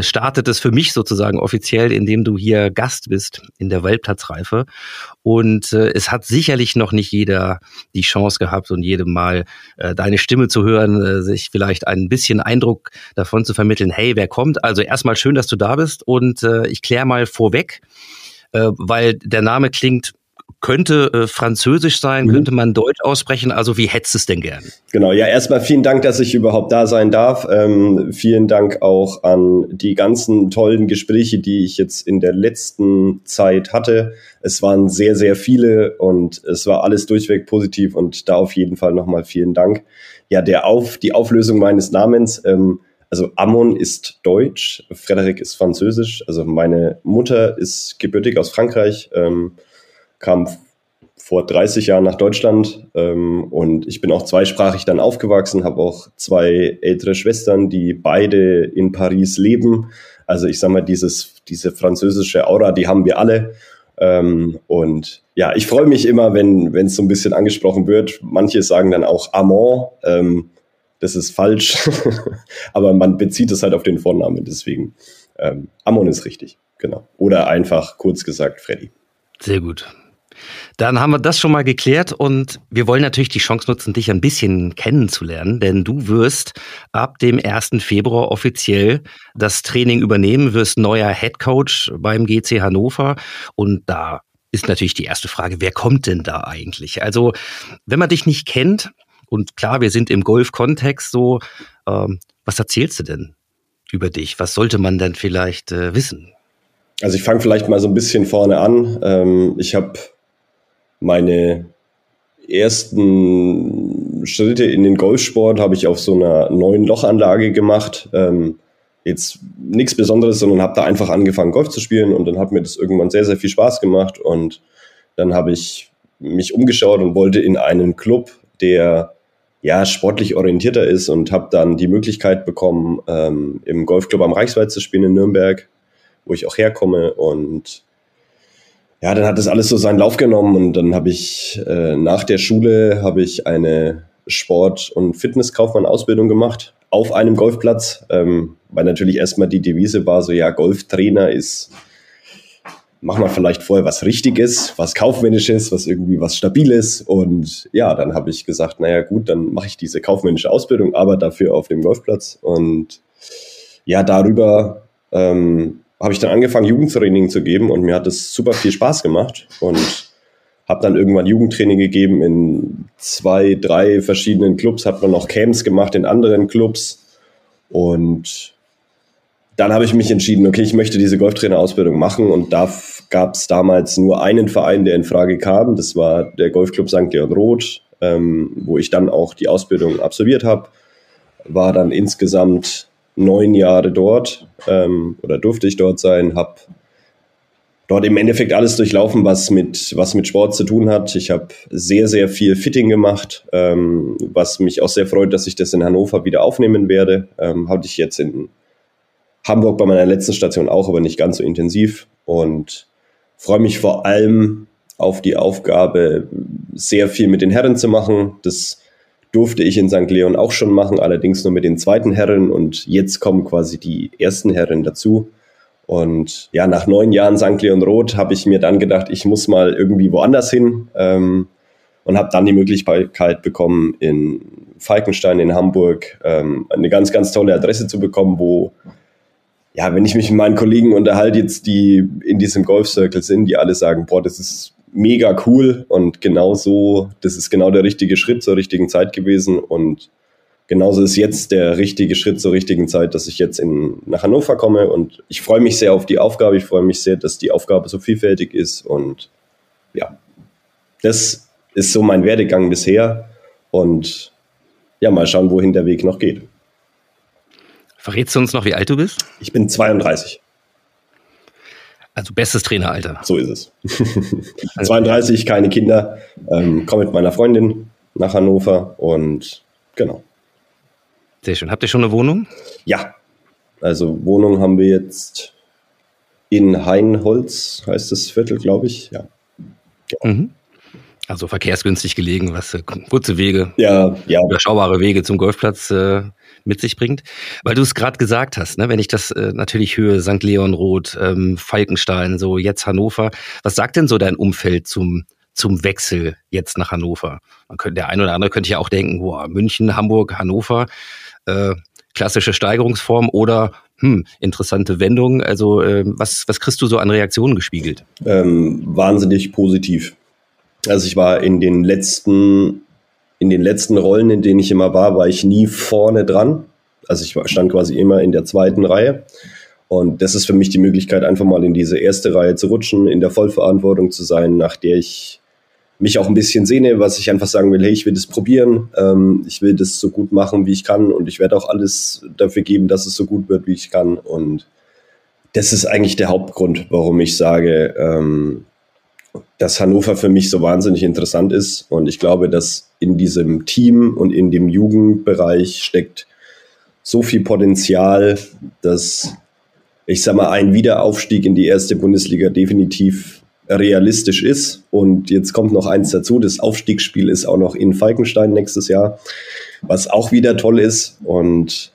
startet es für mich sozusagen offiziell, indem du hier Gast bist in der Weltplatzreife. Und äh, es hat sicherlich noch nicht jeder die Chance gehabt und jedem Mal äh, deine Stimme zu hören, äh, sich vielleicht ein bisschen Eindruck davon zu vermitteln, hey, wer kommt? Also erstmal schön, dass du da bist und äh, ich kläre mal vorweg, äh, weil der Name klingt könnte äh, Französisch sein, Mhm. könnte man Deutsch aussprechen. Also wie hättest du es denn gern? Genau, ja, erstmal vielen Dank, dass ich überhaupt da sein darf. Ähm, vielen Dank auch an die ganzen tollen Gespräche, die ich jetzt in der letzten Zeit hatte. Es waren sehr, sehr viele und es war alles durchweg positiv und da auf jeden Fall nochmal vielen Dank. Ja, der auf, die Auflösung meines Namens, ähm, also Amon ist Deutsch, Frederik ist Französisch. Also meine Mutter ist gebürtig aus Frankreich, ähm, kam vor 30 Jahren nach Deutschland ähm, und ich bin auch zweisprachig dann aufgewachsen, habe auch zwei ältere Schwestern, die beide in Paris leben. Also ich sage mal, dieses, diese französische Aura, die haben wir alle. Ähm, und ja, ich freue mich immer, wenn es so ein bisschen angesprochen wird. Manche sagen dann auch Amant. Ähm, das ist falsch, (laughs) aber man bezieht es halt auf den Vornamen. Deswegen ähm, Amon ist richtig, genau. Oder einfach kurz gesagt Freddy. Sehr gut. Dann haben wir das schon mal geklärt und wir wollen natürlich die Chance nutzen, dich ein bisschen kennenzulernen, denn du wirst ab dem 1. Februar offiziell das Training übernehmen, wirst neuer Head Coach beim GC Hannover und da ist natürlich die erste Frage, wer kommt denn da eigentlich? Also, wenn man dich nicht kennt und klar, wir sind im Golf-Kontext so, ähm, was erzählst du denn über dich? Was sollte man denn vielleicht äh, wissen? Also ich fange vielleicht mal so ein bisschen vorne an. Ähm, ich habe meine ersten Schritte in den Golfsport habe ich auf so einer neuen Lochanlage gemacht. Ähm, jetzt nichts Besonderes, sondern habe da einfach angefangen Golf zu spielen und dann hat mir das irgendwann sehr, sehr viel Spaß gemacht und dann habe ich mich umgeschaut und wollte in einen Club, der ja sportlich orientierter ist und habe dann die Möglichkeit bekommen, ähm, im Golfclub am Reichswald zu spielen in Nürnberg, wo ich auch herkomme und ja, dann hat das alles so seinen Lauf genommen und dann habe ich äh, nach der Schule habe ich eine Sport- und Fitnesskaufmann-Ausbildung gemacht auf einem Golfplatz, ähm, weil natürlich erstmal die Devise war so, ja, Golftrainer ist, mach mal vielleicht vorher was Richtiges, was Kaufmännisches, was irgendwie was Stabiles und ja, dann habe ich gesagt, naja gut, dann mache ich diese kaufmännische Ausbildung, aber dafür auf dem Golfplatz und ja, darüber ähm, habe ich dann angefangen, Jugendtraining zu geben und mir hat es super viel Spaß gemacht und habe dann irgendwann Jugendtraining gegeben in zwei, drei verschiedenen Clubs, hat man noch Camps gemacht in anderen Clubs und dann habe ich mich entschieden, okay, ich möchte diese Golftrainerausbildung machen und da gab es damals nur einen Verein, der in Frage kam. Das war der Golfclub St. Leon Roth, ähm, wo ich dann auch die Ausbildung absolviert habe. War dann insgesamt neun Jahre dort ähm, oder durfte ich dort sein, habe dort im Endeffekt alles durchlaufen, was mit, was mit Sport zu tun hat. Ich habe sehr, sehr viel Fitting gemacht, ähm, was mich auch sehr freut, dass ich das in Hannover wieder aufnehmen werde. Ähm, hatte ich jetzt in Hamburg bei meiner letzten Station auch, aber nicht ganz so intensiv und freue mich vor allem auf die Aufgabe, sehr viel mit den Herren zu machen. Das durfte ich in St. Leon auch schon machen, allerdings nur mit den zweiten Herren und jetzt kommen quasi die ersten Herren dazu. Und ja, nach neun Jahren St. Leon Roth habe ich mir dann gedacht, ich muss mal irgendwie woanders hin ähm, und habe dann die Möglichkeit bekommen, in Falkenstein in Hamburg ähm, eine ganz, ganz tolle Adresse zu bekommen, wo ja, wenn ich mich mit meinen Kollegen unterhalte, jetzt die in diesem Golf-Circle sind, die alle sagen, boah, das ist mega cool und genau so, das ist genau der richtige Schritt zur richtigen Zeit gewesen und genauso ist jetzt der richtige Schritt zur richtigen Zeit, dass ich jetzt in, nach Hannover komme und ich freue mich sehr auf die Aufgabe, ich freue mich sehr, dass die Aufgabe so vielfältig ist und ja, das ist so mein Werdegang bisher und ja, mal schauen, wohin der Weg noch geht. Verrätst du uns noch, wie alt du bist? Ich bin 32. Also bestes Traineralter. So ist es. (laughs) 32, keine Kinder, ähm, komme mit meiner Freundin nach Hannover und genau. Sehr schön. Habt ihr schon eine Wohnung? Ja. Also Wohnung haben wir jetzt in Heinholz, heißt das Viertel, glaube ich. Ja. Mhm. Also verkehrsgünstig gelegen, was äh, kurze Wege, ja, ja. überschaubare Wege zum Golfplatz äh, mit sich bringt. Weil du es gerade gesagt hast, ne, wenn ich das äh, natürlich höre, St. Leon Roth, ähm, Falkenstein, so jetzt Hannover. Was sagt denn so dein Umfeld zum, zum Wechsel jetzt nach Hannover? Man könnte, der eine oder andere könnte ja auch denken, boah, München, Hamburg, Hannover, äh, klassische Steigerungsform oder hm, interessante Wendung. Also äh, was, was kriegst du so an Reaktionen gespiegelt? Ähm, wahnsinnig positiv. Also ich war in den letzten, in den letzten Rollen, in denen ich immer war, war ich nie vorne dran. Also ich stand quasi immer in der zweiten Reihe. Und das ist für mich die Möglichkeit, einfach mal in diese erste Reihe zu rutschen, in der Vollverantwortung zu sein, nach der ich mich auch ein bisschen sehne, was ich einfach sagen will, hey, ich will das probieren, ähm, ich will das so gut machen, wie ich kann und ich werde auch alles dafür geben, dass es so gut wird, wie ich kann. Und das ist eigentlich der Hauptgrund, warum ich sage, ähm, dass Hannover für mich so wahnsinnig interessant ist. Und ich glaube, dass in diesem Team und in dem Jugendbereich steckt so viel Potenzial, dass ich sag mal, ein Wiederaufstieg in die erste Bundesliga definitiv realistisch ist. Und jetzt kommt noch eins dazu, das Aufstiegsspiel ist auch noch in Falkenstein nächstes Jahr, was auch wieder toll ist. Und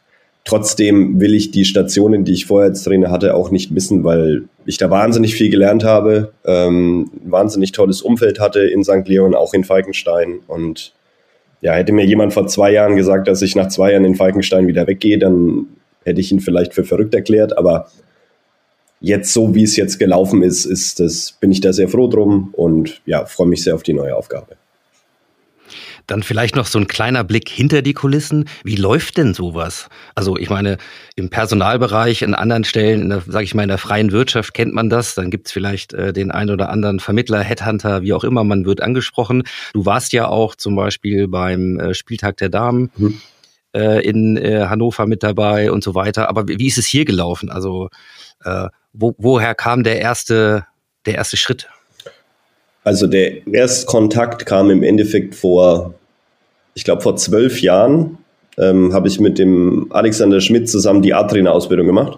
trotzdem will ich die Stationen, die ich vorher als Trainer hatte, auch nicht missen, weil ich da wahnsinnig viel gelernt habe, ähm, wahnsinnig tolles Umfeld hatte in St. Leon, auch in Falkenstein. Und ja, hätte mir jemand vor zwei Jahren gesagt, dass ich nach zwei Jahren in Falkenstein wieder weggehe, dann hätte ich ihn vielleicht für verrückt erklärt, aber jetzt so, wie es jetzt gelaufen ist, ist das, bin ich da sehr froh drum und ja, freue mich sehr auf die neue Aufgabe. Dann vielleicht noch so ein kleiner Blick hinter die Kulissen. Wie läuft denn sowas? Also ich meine, im Personalbereich, in anderen Stellen, in sage ich mal, in der freien Wirtschaft kennt man das. Dann gibt's vielleicht äh, den einen oder anderen Vermittler, Headhunter, wie auch immer, man wird angesprochen. Du warst ja auch zum Beispiel beim äh, Spieltag der Damen. Mhm äh, in äh, Hannover mit dabei und so weiter. Aber wie, wie ist es hier gelaufen? Also äh, wo, woher kam der erste, der erste Schritt? Also der Erstkontakt kam im Endeffekt vor, ich glaube vor zwölf Jahren, ähm, habe ich mit dem Alexander Schmidt zusammen die A-Trainer-Ausbildung gemacht.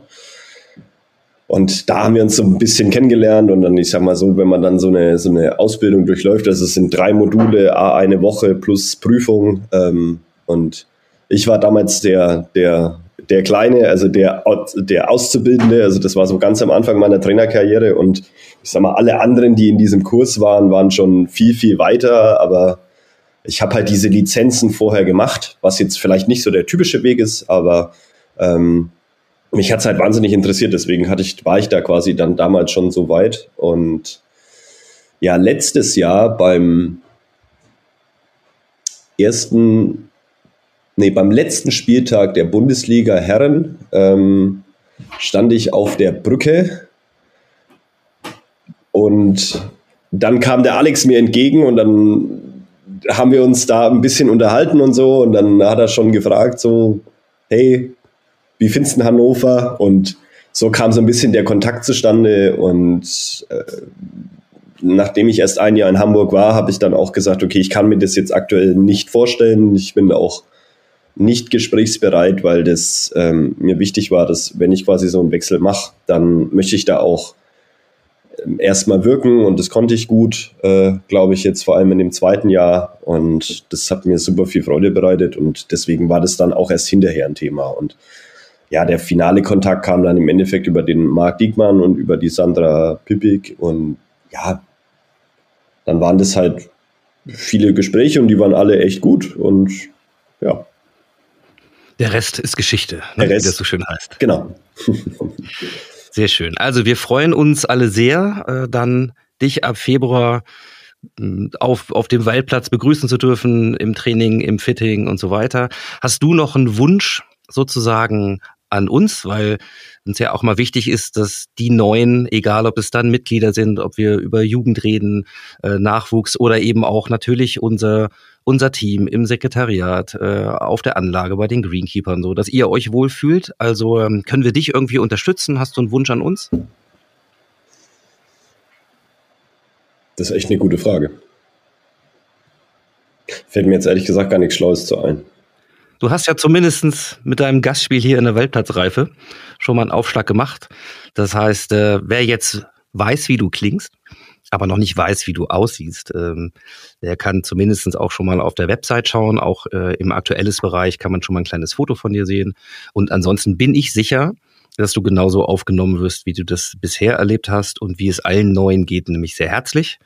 Und da haben wir uns so ein bisschen kennengelernt und dann, ich sag mal so, wenn man dann so eine, so eine Ausbildung durchläuft, also es sind drei Module, eine Woche plus Prüfung. Ähm, und ich war damals der, der, der Kleine, also der, der Auszubildende, also das war so ganz am Anfang meiner Trainerkarriere und ich sag mal, alle anderen, die in diesem Kurs waren, waren schon viel, viel weiter, aber ich habe halt diese Lizenzen vorher gemacht, was jetzt vielleicht nicht so der typische Weg ist, aber ähm, mich hat es halt wahnsinnig interessiert, deswegen hatte ich, war ich da quasi dann damals schon so weit und ja, letztes Jahr beim ersten nee, beim letzten Spieltag der Bundesliga Herren ähm, stand ich auf der Brücke und dann kam der Alex mir entgegen und dann haben wir uns da ein bisschen unterhalten und so und dann hat er schon gefragt so, hey, wie findest du Hannover? Und so kam so ein bisschen der Kontakt zustande und äh, nachdem ich erst ein Jahr in Hamburg war, habe ich dann auch gesagt, okay, ich kann mir das jetzt aktuell nicht vorstellen. Ich bin auch nicht gesprächsbereit, weil das ähm, mir wichtig war, dass wenn ich quasi so einen Wechsel mache, dann möchte ich da auch ähm, erstmal wirken und das konnte ich gut, äh, glaube ich, jetzt vor allem in dem zweiten Jahr und das hat mir super viel Freude bereitet und deswegen war das dann auch erst hinterher ein Thema und ja, der finale Kontakt kam dann im Endeffekt über den Marc Diekmann und über die Sandra Pippig und ja, dann waren das halt viele Gespräche und die waren alle echt gut und ja, der Rest ist Geschichte, ne, Rest, wie das so schön heißt. Genau. (laughs) sehr schön. Also wir freuen uns alle sehr, äh, dann dich ab Februar hm, auf, auf dem Waldplatz begrüßen zu dürfen, im Training, im Fitting und so weiter. Hast du noch einen Wunsch sozusagen an uns, weil uns ja auch mal wichtig ist, dass die Neuen, egal ob es dann Mitglieder sind, ob wir über Jugend reden, äh, Nachwuchs oder eben auch natürlich unser unser Team im Sekretariat, äh, auf der Anlage, bei den Greenkeepern, so, dass ihr euch wohlfühlt. Also ähm, können wir dich irgendwie unterstützen? Hast du einen Wunsch an uns? Das ist echt eine gute Frage. Fällt mir jetzt ehrlich gesagt gar nichts Schlaues zu ein. Du hast ja zumindest mit deinem Gastspiel hier in der Weltplatzreife schon mal einen Aufschlag gemacht. Das heißt, äh, wer jetzt weiß, wie du klingst, aber noch nicht weiß, wie du aussiehst, ähm, der kann zumindest auch schon mal auf der Website schauen. Auch äh, im aktuelles Bereich kann man schon mal ein kleines Foto von dir sehen. Und ansonsten bin ich sicher, dass du genauso aufgenommen wirst, wie du das bisher erlebt hast und wie es allen Neuen geht, nämlich sehr herzlich.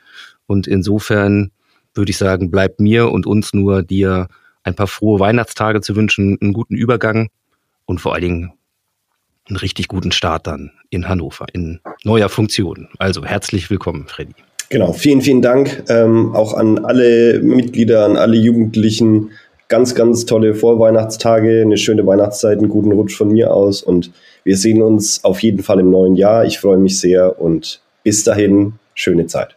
Und insofern würde ich sagen, bleibt mir und uns nur dir ein paar frohe Weihnachtstage zu wünschen, einen guten Übergang und vor allen Dingen einen richtig guten Start dann in Hannover in neuer Funktion. Also herzlich willkommen, Freddy. Genau, vielen, vielen Dank ähm, auch an alle Mitglieder, an alle Jugendlichen. Ganz, ganz tolle Vorweihnachtstage, eine schöne Weihnachtszeit, einen guten Rutsch von mir aus und wir sehen uns auf jeden Fall im neuen Jahr. Ich freue mich sehr und bis dahin, schöne Zeit.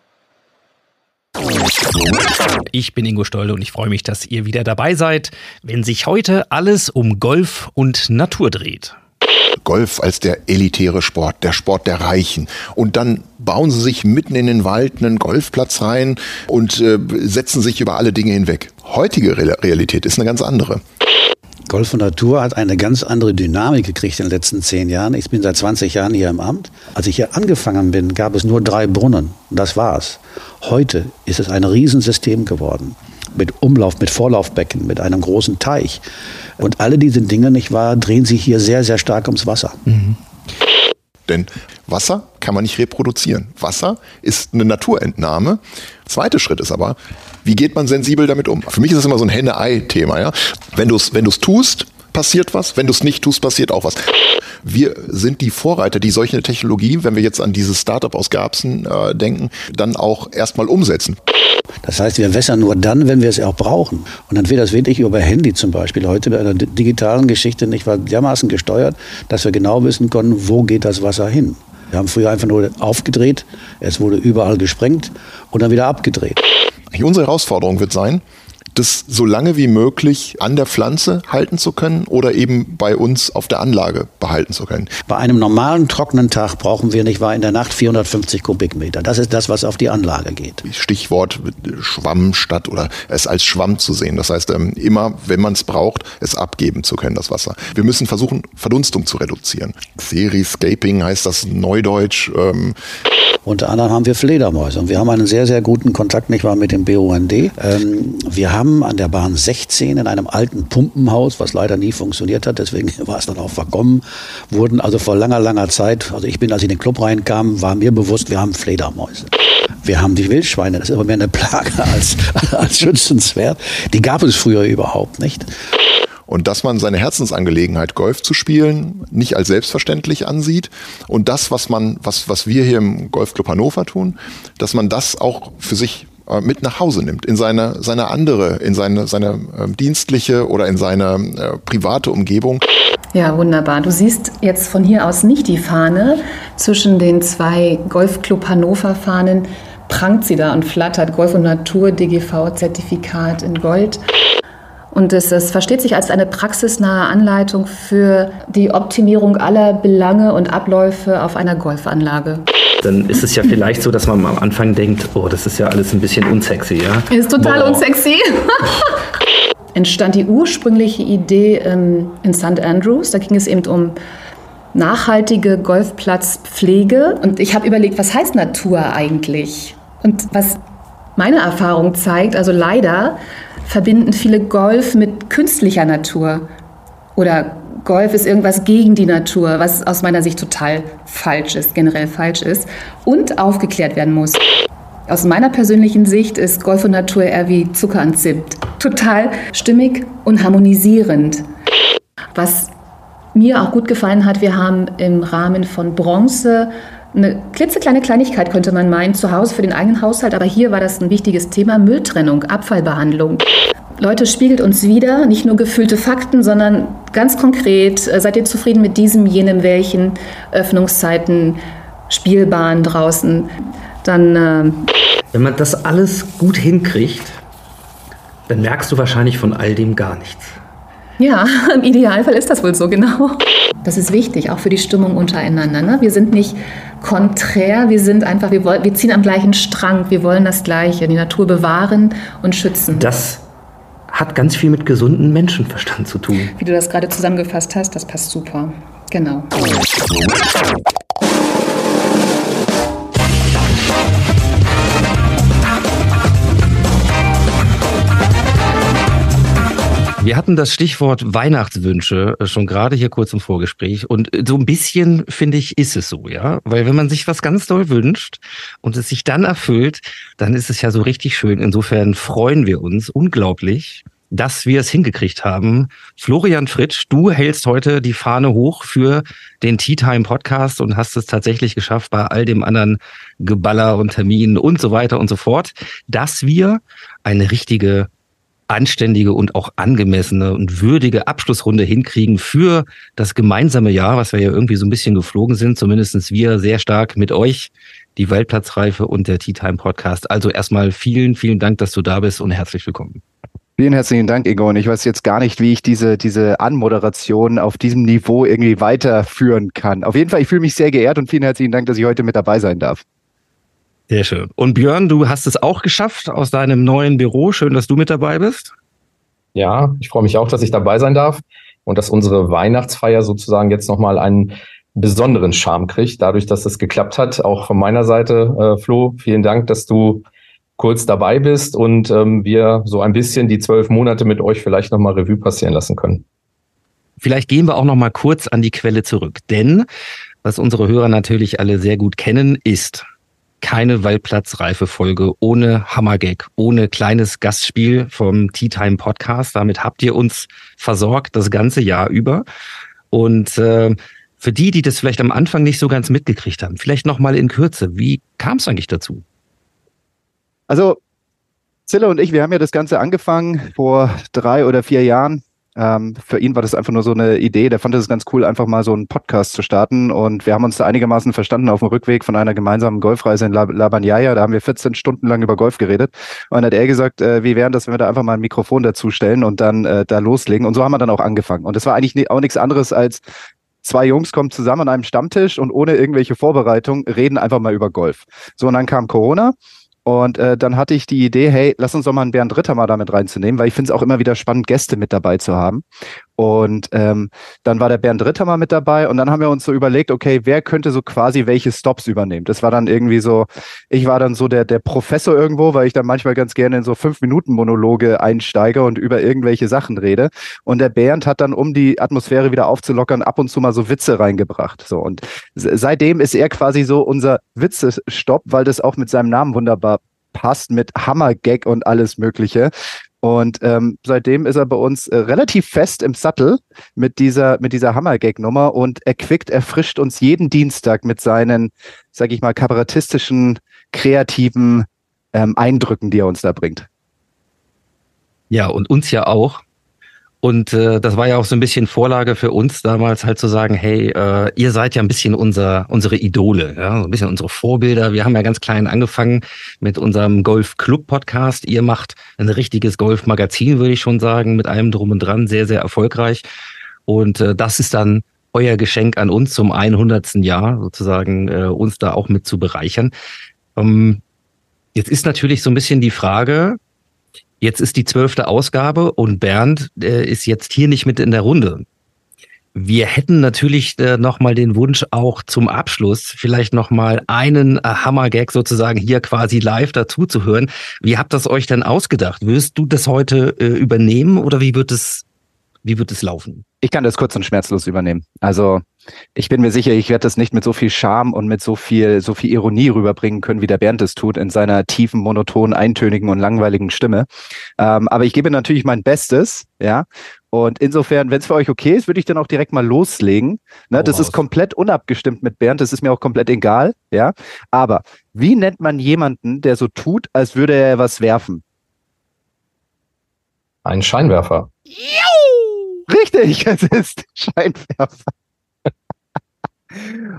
Ich bin Ingo Stolde und ich freue mich, dass ihr wieder dabei seid, wenn sich heute alles um Golf und Natur dreht. Golf als der elitäre Sport, der Sport der Reichen. Und dann bauen sie sich mitten in den Wald einen Golfplatz rein und äh, setzen sich über alle Dinge hinweg. Heutige Realität ist eine ganz andere. Golf und Natur hat eine ganz andere Dynamik gekriegt in den letzten zehn Jahren. Ich bin seit 20 Jahren hier im Amt. Als ich hier angefangen bin, gab es nur drei Brunnen. Das war's. Heute ist es ein Riesensystem geworden. Mit Umlauf, mit Vorlaufbecken, mit einem großen Teich. Und alle diese Dinge, nicht wahr, drehen sich hier sehr, sehr stark ums Wasser. Mhm. Denn Wasser kann man nicht reproduzieren. Wasser ist eine Naturentnahme. Zweiter Schritt ist aber, wie geht man sensibel damit um? Für mich ist das immer so ein Henne-Ei-Thema. Ja? Wenn du es wenn tust, passiert was. Wenn du es nicht tust, passiert auch was. Wir sind die Vorreiter, die solche Technologie, wenn wir jetzt an dieses Startup aus Garbsen äh, denken, dann auch erstmal umsetzen. Das heißt, wir wässern nur dann, wenn wir es auch brauchen. Und dann wird das wirklich über Handy zum Beispiel heute mit einer digitalen Geschichte nicht dermaßen gesteuert, dass wir genau wissen konnten, wo geht das Wasser hin. Wir haben früher einfach nur aufgedreht, es wurde überall gesprengt und dann wieder abgedreht. Unsere Herausforderung wird sein, das so lange wie möglich an der Pflanze halten zu können oder eben bei uns auf der Anlage behalten zu können. Bei einem normalen trockenen Tag brauchen wir nicht wahr in der Nacht 450 Kubikmeter. Das ist das, was auf die Anlage geht. Stichwort Schwamm statt oder es als Schwamm zu sehen. Das heißt, ähm, immer, wenn man es braucht, es abgeben zu können, das Wasser. Wir müssen versuchen, Verdunstung zu reduzieren. Seriscaping heißt das Neudeutsch. Ähm, unter anderem haben wir Fledermäuse und wir haben einen sehr, sehr guten Kontakt, nicht wahr, mit dem BUND. Ähm, wir haben an der Bahn 16 in einem alten Pumpenhaus, was leider nie funktioniert hat, deswegen (laughs) war es dann auch verkommen, wurden also vor langer, langer Zeit, also ich bin, als ich in den Club reinkam, war mir bewusst, wir haben Fledermäuse. Wir haben die Wildschweine, das ist aber mehr eine Plage (laughs) als, als schützenswert. Die gab es früher überhaupt nicht. Und dass man seine Herzensangelegenheit, Golf zu spielen, nicht als selbstverständlich ansieht. Und das, was man, was, was wir hier im Golfclub Hannover tun, dass man das auch für sich mit nach Hause nimmt, in seine, seine andere, in seine, seine äh, dienstliche oder in seine äh, private Umgebung. Ja, wunderbar. Du siehst jetzt von hier aus nicht die Fahne. Zwischen den zwei Golfclub Hannover Fahnen prangt sie da und flattert Golf und Natur DGV Zertifikat in Gold. Und es, es versteht sich als eine praxisnahe Anleitung für die Optimierung aller Belange und Abläufe auf einer Golfanlage. Dann ist es ja vielleicht so, dass man am Anfang denkt, oh, das ist ja alles ein bisschen unsexy, ja? Ist total Boah. unsexy. (laughs) Entstand die ursprüngliche Idee ähm, in St. Andrews. Da ging es eben um nachhaltige Golfplatzpflege. Und ich habe überlegt, was heißt Natur eigentlich? Und was meine Erfahrung zeigt, also leider verbinden viele Golf mit künstlicher Natur. Oder Golf ist irgendwas gegen die Natur, was aus meiner Sicht total falsch ist, generell falsch ist und aufgeklärt werden muss. Aus meiner persönlichen Sicht ist Golf und Natur eher wie Zucker und Zimt. Total stimmig und harmonisierend. Was mir auch gut gefallen hat, wir haben im Rahmen von Bronze eine klitzekleine Kleinigkeit, könnte man meinen, zu Hause für den eigenen Haushalt, aber hier war das ein wichtiges Thema, Mülltrennung, Abfallbehandlung. Leute, spiegelt uns wieder, nicht nur gefühlte Fakten, sondern ganz konkret, äh, seid ihr zufrieden mit diesem, jenem, welchen, Öffnungszeiten, Spielbahn draußen, dann... Äh Wenn man das alles gut hinkriegt, dann merkst du wahrscheinlich von all dem gar nichts. Ja, (laughs) im Idealfall ist das wohl so, genau. Das ist wichtig, auch für die Stimmung untereinander. Ne? Wir sind nicht konträr, wir sind einfach, wir, wollen, wir ziehen am gleichen Strang, wir wollen das Gleiche, die Natur bewahren und schützen. Das hat ganz viel mit gesundem Menschenverstand zu tun. Wie du das gerade zusammengefasst hast, das passt super. Genau. Wir hatten das Stichwort Weihnachtswünsche äh, schon gerade hier kurz im Vorgespräch und äh, so ein bisschen finde ich ist es so, ja, weil wenn man sich was ganz doll wünscht und es sich dann erfüllt, dann ist es ja so richtig schön. Insofern freuen wir uns unglaublich dass wir es hingekriegt haben. Florian Fritsch, du hältst heute die Fahne hoch für den Tea Time Podcast und hast es tatsächlich geschafft, bei all dem anderen Geballer und Terminen und so weiter und so fort, dass wir eine richtige anständige und auch angemessene und würdige Abschlussrunde hinkriegen für das gemeinsame Jahr, was wir ja irgendwie so ein bisschen geflogen sind, zumindestens wir sehr stark mit euch, die Waldplatzreife und der Tea Time Podcast. Also erstmal vielen, vielen Dank, dass du da bist und herzlich willkommen. Vielen herzlichen Dank, Ingo. Und ich weiß jetzt gar nicht, wie ich diese, diese Anmoderation auf diesem Niveau irgendwie weiterführen kann. Auf jeden Fall, ich fühle mich sehr geehrt und vielen herzlichen Dank, dass ich heute mit dabei sein darf. Sehr schön. Und Björn, du hast es auch geschafft aus deinem neuen Büro. Schön, dass du mit dabei bist. Ja, ich freue mich auch, dass ich dabei sein darf und dass unsere Weihnachtsfeier sozusagen jetzt nochmal einen besonderen Charme kriegt, dadurch, dass es geklappt hat. Auch von meiner Seite, äh, Flo, vielen Dank, dass du kurz dabei bist und ähm, wir so ein bisschen die zwölf Monate mit euch vielleicht nochmal Revue passieren lassen können. Vielleicht gehen wir auch nochmal kurz an die Quelle zurück, denn was unsere Hörer natürlich alle sehr gut kennen, ist keine Waldplatzreife Folge ohne Hammergag, ohne kleines Gastspiel vom Tea Time Podcast. Damit habt ihr uns versorgt das ganze Jahr über. Und äh, für die, die das vielleicht am Anfang nicht so ganz mitgekriegt haben, vielleicht nochmal in Kürze, wie kam es eigentlich dazu? Also, Zille und ich, wir haben ja das Ganze angefangen vor drei oder vier Jahren. Ähm, für ihn war das einfach nur so eine Idee. Der fand es ganz cool, einfach mal so einen Podcast zu starten. Und wir haben uns da einigermaßen verstanden auf dem Rückweg von einer gemeinsamen Golfreise in Labanyaya. Da haben wir 14 Stunden lang über Golf geredet. Und dann hat er gesagt, äh, wie wären das, wenn wir da einfach mal ein Mikrofon dazustellen und dann äh, da loslegen. Und so haben wir dann auch angefangen. Und das war eigentlich auch nichts anderes als zwei Jungs kommen zusammen an einem Stammtisch und ohne irgendwelche Vorbereitung reden einfach mal über Golf. So, und dann kam Corona und äh, dann hatte ich die Idee, hey, lass uns doch mal einen Bernd Ritter mal damit reinzunehmen, weil ich finde es auch immer wieder spannend, Gäste mit dabei zu haben. Und ähm, dann war der Bernd Ritter mal mit dabei und dann haben wir uns so überlegt, okay, wer könnte so quasi welche Stops übernehmen? Das war dann irgendwie so, ich war dann so der, der Professor irgendwo, weil ich dann manchmal ganz gerne in so fünf Minuten Monologe einsteige und über irgendwelche Sachen rede. Und der Bernd hat dann, um die Atmosphäre wieder aufzulockern, ab und zu mal so Witze reingebracht. So und seitdem ist er quasi so unser Witzestopp, weil das auch mit seinem Namen wunderbar passt mit Hammergag und alles Mögliche. Und ähm, seitdem ist er bei uns äh, relativ fest im Sattel mit dieser, mit dieser Hammergag-Nummer und erquickt, erfrischt uns jeden Dienstag mit seinen, sag ich mal, kabarettistischen, kreativen ähm, Eindrücken, die er uns da bringt. Ja, und uns ja auch. Und äh, das war ja auch so ein bisschen Vorlage für uns damals halt zu sagen, hey, äh, ihr seid ja ein bisschen unser, unsere Idole, ja, so ein bisschen unsere Vorbilder. Wir haben ja ganz klein angefangen mit unserem Golf Club Podcast. Ihr macht ein richtiges Golf Magazin, würde ich schon sagen, mit allem drum und dran, sehr, sehr erfolgreich. Und äh, das ist dann euer Geschenk an uns zum 100. Jahr, sozusagen äh, uns da auch mit zu bereichern. Ähm, jetzt ist natürlich so ein bisschen die Frage, Jetzt ist die zwölfte Ausgabe und Bernd äh, ist jetzt hier nicht mit in der Runde. Wir hätten natürlich äh, nochmal den Wunsch auch zum Abschluss vielleicht nochmal einen äh, Hammergag sozusagen hier quasi live dazu zu hören. Wie habt das euch denn ausgedacht? Wirst du das heute äh, übernehmen oder wie wird es, wie wird es laufen? Ich kann das kurz und schmerzlos übernehmen. Also ich bin mir sicher, ich werde das nicht mit so viel Charme und mit so viel, so viel Ironie rüberbringen können, wie der Bernd es tut, in seiner tiefen, monotonen, eintönigen und langweiligen Stimme. Ähm, aber ich gebe natürlich mein Bestes, ja. Und insofern, wenn es für euch okay ist, würde ich dann auch direkt mal loslegen. Ne, das ist komplett unabgestimmt mit Bernd, das ist mir auch komplett egal, ja. Aber wie nennt man jemanden, der so tut, als würde er was werfen? Ein Scheinwerfer. Richtig, (laughs) es ist Scheinwerfer.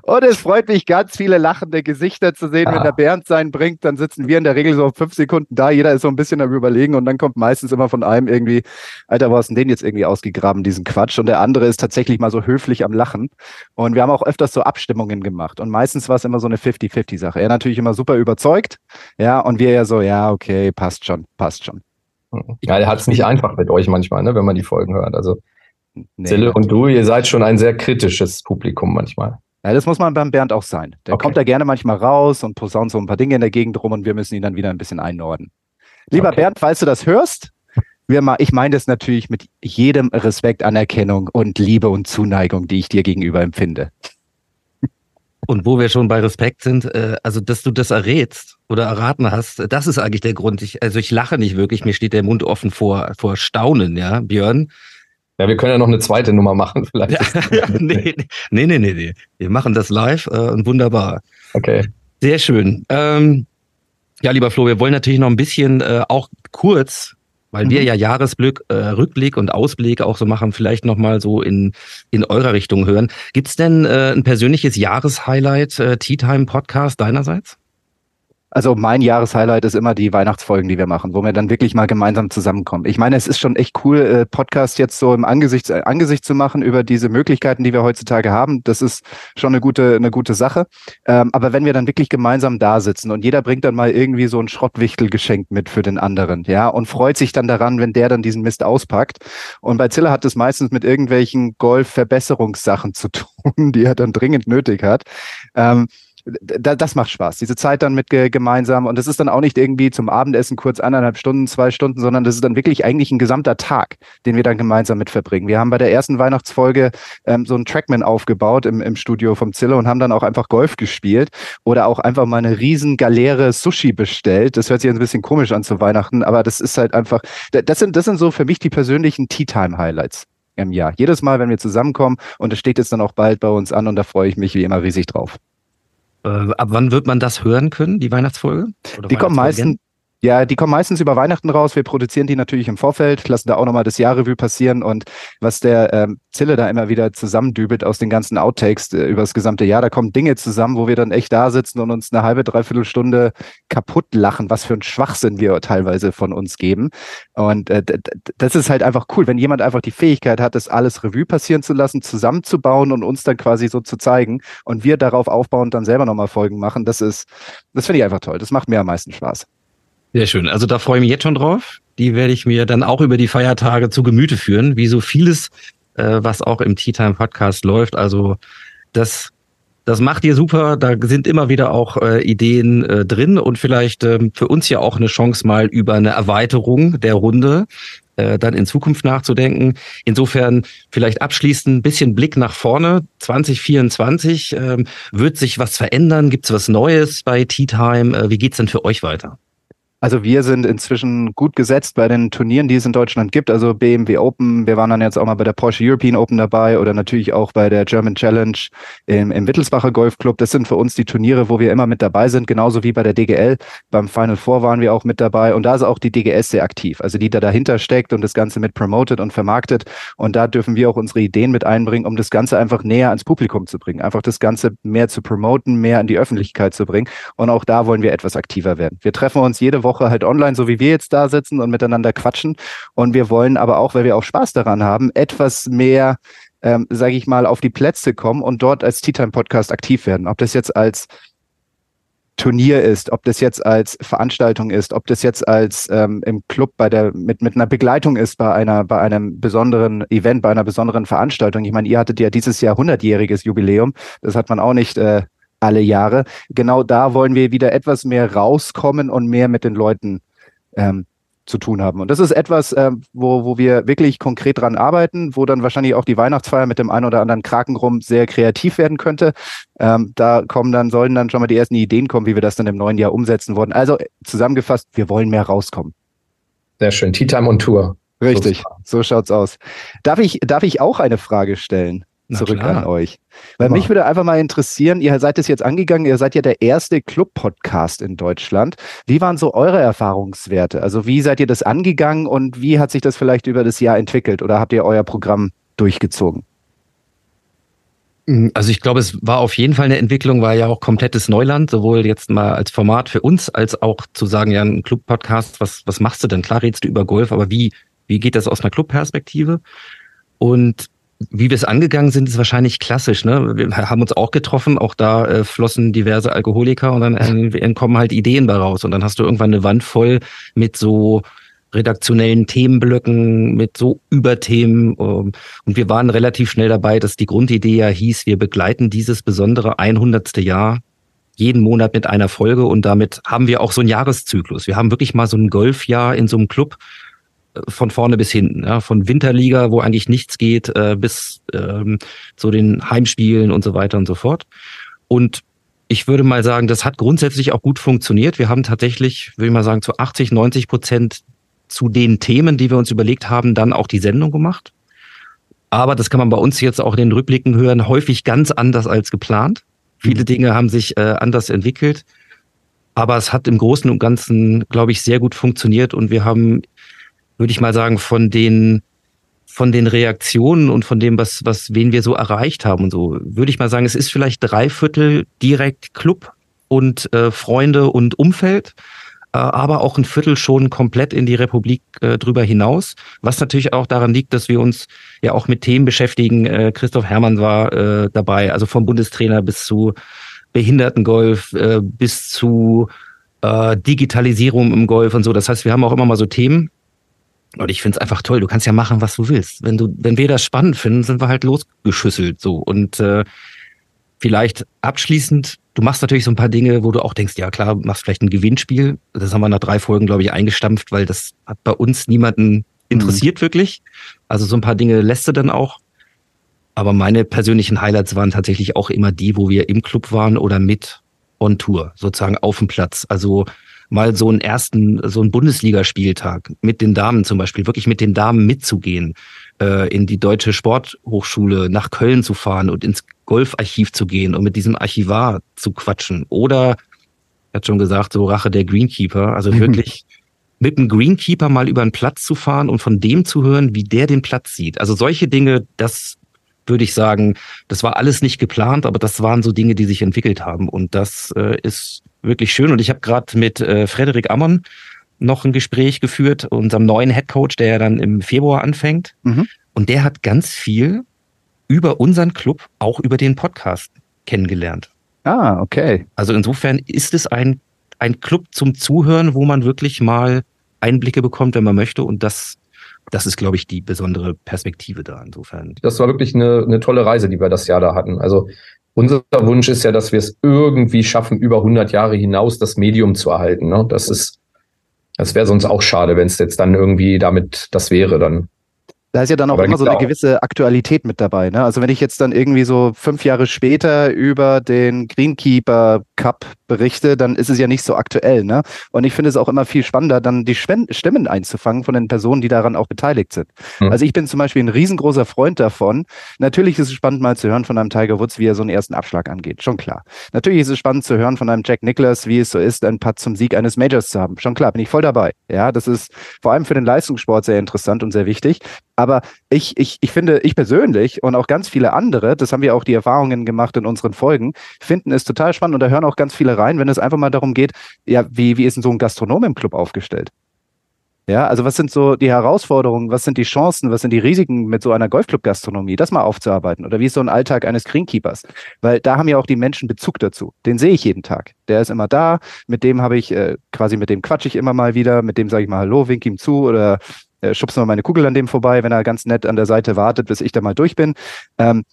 Und es freut mich, ganz viele lachende Gesichter zu sehen. Ah. Wenn der Bernd seinen bringt, dann sitzen wir in der Regel so fünf Sekunden da. Jeder ist so ein bisschen am Überlegen und dann kommt meistens immer von einem irgendwie, Alter, wo hast du denn den jetzt irgendwie ausgegraben, diesen Quatsch? Und der andere ist tatsächlich mal so höflich am Lachen. Und wir haben auch öfters so Abstimmungen gemacht. Und meistens war es immer so eine 50-50-Sache. Er natürlich immer super überzeugt. Ja, und wir ja so, ja, okay, passt schon, passt schon. Ja, er hat es nicht einfach mit euch manchmal, ne, wenn man die Folgen hört. Also Nee, Zille und du, ihr seid schon ein sehr kritisches Publikum manchmal. Ja, das muss man beim Bernd auch sein. Der okay. kommt da gerne manchmal raus und posaunt so ein paar Dinge in der Gegend rum und wir müssen ihn dann wieder ein bisschen einnorden. Lieber okay. Bernd, falls du das hörst, wir mal, ich meine das natürlich mit jedem Respekt, Anerkennung und Liebe und Zuneigung, die ich dir gegenüber empfinde. Und wo wir schon bei Respekt sind, äh, also dass du das errätst oder erraten hast, das ist eigentlich der Grund. Ich, also ich lache nicht wirklich, mir steht der Mund offen vor, vor Staunen, ja, Björn. Ja, wir können ja noch eine zweite Nummer machen, (laughs) vielleicht. Ja, nee, nee, nee, nee, nee. Wir machen das live äh, und wunderbar. Okay. Sehr schön. Ähm, ja, lieber Flo, wir wollen natürlich noch ein bisschen äh, auch kurz, weil mhm. wir ja Jahresblick, äh, Rückblick und Ausblick auch so machen, vielleicht nochmal so in, in eurer Richtung hören. Gibt's denn äh, ein persönliches Jahreshighlight, äh, Tea Time Podcast deinerseits? Also mein Jahreshighlight ist immer die Weihnachtsfolgen, die wir machen, wo wir dann wirklich mal gemeinsam zusammenkommen. Ich meine, es ist schon echt cool, äh, Podcast jetzt so im Angesicht, äh, Angesicht zu machen über diese Möglichkeiten, die wir heutzutage haben. Das ist schon eine gute, eine gute Sache. Ähm, aber wenn wir dann wirklich gemeinsam da sitzen und jeder bringt dann mal irgendwie so ein Schrottwichtel geschenkt mit für den anderen, ja, und freut sich dann daran, wenn der dann diesen Mist auspackt. Und bei Zilla hat es meistens mit irgendwelchen Golf-Verbesserungssachen zu (laughs) tun, die er dann dringend nötig hat. Ähm, das macht Spaß. Diese Zeit dann mit gemeinsam und das ist dann auch nicht irgendwie zum Abendessen kurz eineinhalb Stunden, zwei Stunden, sondern das ist dann wirklich eigentlich ein gesamter Tag, den wir dann gemeinsam mit verbringen. Wir haben bei der ersten Weihnachtsfolge ähm, so einen Trackman aufgebaut im, im Studio vom Zille und haben dann auch einfach Golf gespielt oder auch einfach mal eine riesen Galeere Sushi bestellt. Das hört sich ein bisschen komisch an zu Weihnachten, aber das ist halt einfach, das sind, das sind so für mich die persönlichen Tea Time Highlights im Jahr. Jedes Mal, wenn wir zusammenkommen und es steht jetzt dann auch bald bei uns an und da freue ich mich wie immer riesig drauf. Äh, ab wann wird man das hören können, die Weihnachtsfolge? Oder die kommen meistens, ja, die kommen meistens über Weihnachten raus. Wir produzieren die natürlich im Vorfeld, lassen da auch nochmal das Jahrrevue passieren und was der ähm, Zille da immer wieder zusammendübelt aus den ganzen Outtakes äh, über das gesamte Jahr, da kommen Dinge zusammen, wo wir dann echt da sitzen und uns eine halbe, dreiviertel Stunde kaputt lachen, was für ein Schwachsinn wir teilweise von uns geben. Und äh, das ist halt einfach cool, wenn jemand einfach die Fähigkeit hat, das alles Revue passieren zu lassen, zusammenzubauen und uns dann quasi so zu zeigen und wir darauf aufbauend dann selber nochmal Folgen machen. Das ist, das finde ich einfach toll. Das macht mir am meisten Spaß. Sehr schön. Also da freue ich mich jetzt schon drauf. Die werde ich mir dann auch über die Feiertage zu Gemüte führen, wie so vieles, äh, was auch im Tea Time Podcast läuft. Also das, das macht ihr super. Da sind immer wieder auch äh, Ideen äh, drin und vielleicht äh, für uns ja auch eine Chance mal über eine Erweiterung der Runde äh, dann in Zukunft nachzudenken. Insofern vielleicht abschließend ein bisschen Blick nach vorne. 2024 äh, wird sich was verändern? Gibt es was Neues bei Tea Time? Äh, wie geht's denn für euch weiter? Also wir sind inzwischen gut gesetzt bei den Turnieren, die es in Deutschland gibt. Also BMW Open, wir waren dann jetzt auch mal bei der Porsche European Open dabei oder natürlich auch bei der German Challenge im, im Wittelsbacher Golfclub. Das sind für uns die Turniere, wo wir immer mit dabei sind, genauso wie bei der DGL. Beim Final Four waren wir auch mit dabei und da ist auch die DGS sehr aktiv, also die da dahinter steckt und das Ganze mit promotet und vermarktet. Und da dürfen wir auch unsere Ideen mit einbringen, um das Ganze einfach näher ans Publikum zu bringen, einfach das Ganze mehr zu promoten, mehr in die Öffentlichkeit zu bringen. Und auch da wollen wir etwas aktiver werden. Wir treffen uns jede Woche Woche halt online, so wie wir jetzt da sitzen und miteinander quatschen. Und wir wollen aber auch, weil wir auch Spaß daran haben, etwas mehr, ähm, sage ich mal, auf die Plätze kommen und dort als Tea Time Podcast aktiv werden. Ob das jetzt als Turnier ist, ob das jetzt als Veranstaltung ist, ob das jetzt als ähm, im Club bei der mit mit einer Begleitung ist bei einer bei einem besonderen Event, bei einer besonderen Veranstaltung. Ich meine, ihr hattet ja dieses Jahr 100-jähriges Jubiläum. Das hat man auch nicht äh, alle Jahre. Genau da wollen wir wieder etwas mehr rauskommen und mehr mit den Leuten ähm, zu tun haben. Und das ist etwas, ähm, wo, wo wir wirklich konkret dran arbeiten, wo dann wahrscheinlich auch die Weihnachtsfeier mit dem einen oder anderen Krakenrum sehr kreativ werden könnte. Ähm, da kommen dann, sollen dann schon mal die ersten Ideen kommen, wie wir das dann im neuen Jahr umsetzen wollen. Also zusammengefasst, wir wollen mehr rauskommen. Sehr schön. Tea Time on Tour. Richtig, so schaut's aus. Darf ich, darf ich auch eine Frage stellen? Zurück an euch. Weil mich würde einfach mal interessieren, ihr seid es jetzt angegangen, ihr seid ja der erste Club-Podcast in Deutschland. Wie waren so eure Erfahrungswerte? Also wie seid ihr das angegangen und wie hat sich das vielleicht über das Jahr entwickelt oder habt ihr euer Programm durchgezogen? Mm, also ich glaube, es war auf jeden Fall eine Entwicklung, war ja auch komplettes Neuland, sowohl jetzt mal als Format für uns, als auch zu sagen, ja, ein Club-Podcast, was, was machst du denn? Klar redest du über Golf, aber wie, wie geht das aus einer Club-Perspektive? Und wie wir es angegangen sind, ist wahrscheinlich klassisch. Ne? Wir haben uns auch getroffen, auch da äh, flossen diverse Alkoholiker und dann äh, (laughs) kommen halt Ideen bei raus. Und dann hast du irgendwann eine Wand voll mit so redaktionellen Themenblöcken, mit so Überthemen. Ähm, und wir waren relativ schnell dabei, dass die Grundidee ja hieß, wir begleiten dieses besondere 100. Jahr jeden Monat mit einer Folge und damit haben wir auch so einen Jahreszyklus. Wir haben wirklich mal so ein Golfjahr in so einem Club von vorne bis hinten, ja, von Winterliga, wo eigentlich nichts geht, äh, bis ähm, zu den Heimspielen und so weiter und so fort. Und ich würde mal sagen, das hat grundsätzlich auch gut funktioniert. Wir haben tatsächlich, würde ich mal sagen, zu 80, 90 Prozent zu den Themen, die wir uns überlegt haben, dann auch die Sendung gemacht. Aber das kann man bei uns jetzt auch in den Rückblicken hören, häufig ganz anders als geplant. Viele Dinge haben sich äh, anders entwickelt. Aber es hat im Großen und Ganzen, glaube ich, sehr gut funktioniert. Und wir haben, würde ich mal sagen, von den, von den Reaktionen und von dem, was, was, wen wir so erreicht haben und so, würde ich mal sagen, es ist vielleicht drei Viertel direkt Club und äh, Freunde und Umfeld äh, aber auch ein Viertel schon komplett in die Republik äh, drüber hinaus. Was natürlich auch daran liegt, dass wir uns ja auch mit Themen beschäftigen. Äh, Christoph Hermann war äh, dabei, also vom Bundestrainer bis zu Behindertengolf, äh, bis zu äh, Digitalisierung im Golf und so. Das heißt, wir haben auch immer mal so Themen. Und ich finde es einfach toll. Du kannst ja machen, was du willst. Wenn du, wenn wir das spannend finden, sind wir halt losgeschüsselt so. Und äh, vielleicht abschließend Du machst natürlich so ein paar Dinge, wo du auch denkst, ja klar, machst vielleicht ein Gewinnspiel. Das haben wir nach drei Folgen, glaube ich, eingestampft, weil das hat bei uns niemanden interessiert mhm. wirklich. Also so ein paar Dinge lässt du dann auch. Aber meine persönlichen Highlights waren tatsächlich auch immer die, wo wir im Club waren oder mit on Tour, sozusagen auf dem Platz. Also mal so einen ersten, so einen Bundesligaspieltag mit den Damen zum Beispiel, wirklich mit den Damen mitzugehen, äh, in die Deutsche Sporthochschule nach Köln zu fahren und ins Golfarchiv zu gehen und mit diesem Archivar zu quatschen. Oder, er hat schon gesagt, so Rache der Greenkeeper, also mhm. wirklich mit einem Greenkeeper mal über einen Platz zu fahren und von dem zu hören, wie der den Platz sieht. Also solche Dinge, das würde ich sagen, das war alles nicht geplant, aber das waren so Dinge, die sich entwickelt haben. Und das äh, ist wirklich schön. Und ich habe gerade mit äh, Frederik Ammon noch ein Gespräch geführt, unserem neuen Headcoach, der ja dann im Februar anfängt. Mhm. Und der hat ganz viel über unseren Club, auch über den Podcast kennengelernt. Ah, okay. Also insofern ist es ein, ein Club zum Zuhören, wo man wirklich mal Einblicke bekommt, wenn man möchte. Und das, das ist, glaube ich, die besondere Perspektive da insofern. Das war wirklich eine, eine tolle Reise, die wir das Jahr da hatten. Also unser Wunsch ist ja, dass wir es irgendwie schaffen, über 100 Jahre hinaus das Medium zu erhalten. Ne? Das ist, das wäre sonst auch schade, wenn es jetzt dann irgendwie damit das wäre dann. Da ist ja dann auch immer so eine gewisse Aktualität mit dabei. Ne? Also wenn ich jetzt dann irgendwie so fünf Jahre später über den Greenkeeper Cup berichte, dann ist es ja nicht so aktuell. Ne? Und ich finde es auch immer viel spannender, dann die Stimmen einzufangen von den Personen, die daran auch beteiligt sind. Mhm. Also ich bin zum Beispiel ein riesengroßer Freund davon. Natürlich ist es spannend mal zu hören von einem Tiger Woods, wie er so einen ersten Abschlag angeht. Schon klar. Natürlich ist es spannend zu hören von einem Jack Nicklaus, wie es so ist, einen Putt zum Sieg eines Majors zu haben. Schon klar, bin ich voll dabei. Ja, das ist vor allem für den Leistungssport sehr interessant und sehr wichtig. Aber ich, ich, ich finde, ich persönlich und auch ganz viele andere, das haben wir auch die Erfahrungen gemacht in unseren Folgen, finden es total spannend und da hören auch ganz viele rein, wenn es einfach mal darum geht, ja, wie, wie ist denn so ein Gastronom im Club aufgestellt? Ja, also was sind so die Herausforderungen, was sind die Chancen, was sind die Risiken mit so einer Golfclub-Gastronomie, das mal aufzuarbeiten? Oder wie ist so ein Alltag eines Greenkeepers? Weil da haben ja auch die Menschen Bezug dazu. Den sehe ich jeden Tag. Der ist immer da, mit dem habe ich, äh, quasi mit dem quatsche ich immer mal wieder, mit dem sage ich mal Hallo, wink ihm zu oder äh, schubst mal meine Kugel an dem vorbei, wenn er ganz nett an der Seite wartet, bis ich da mal durch bin. Ähm,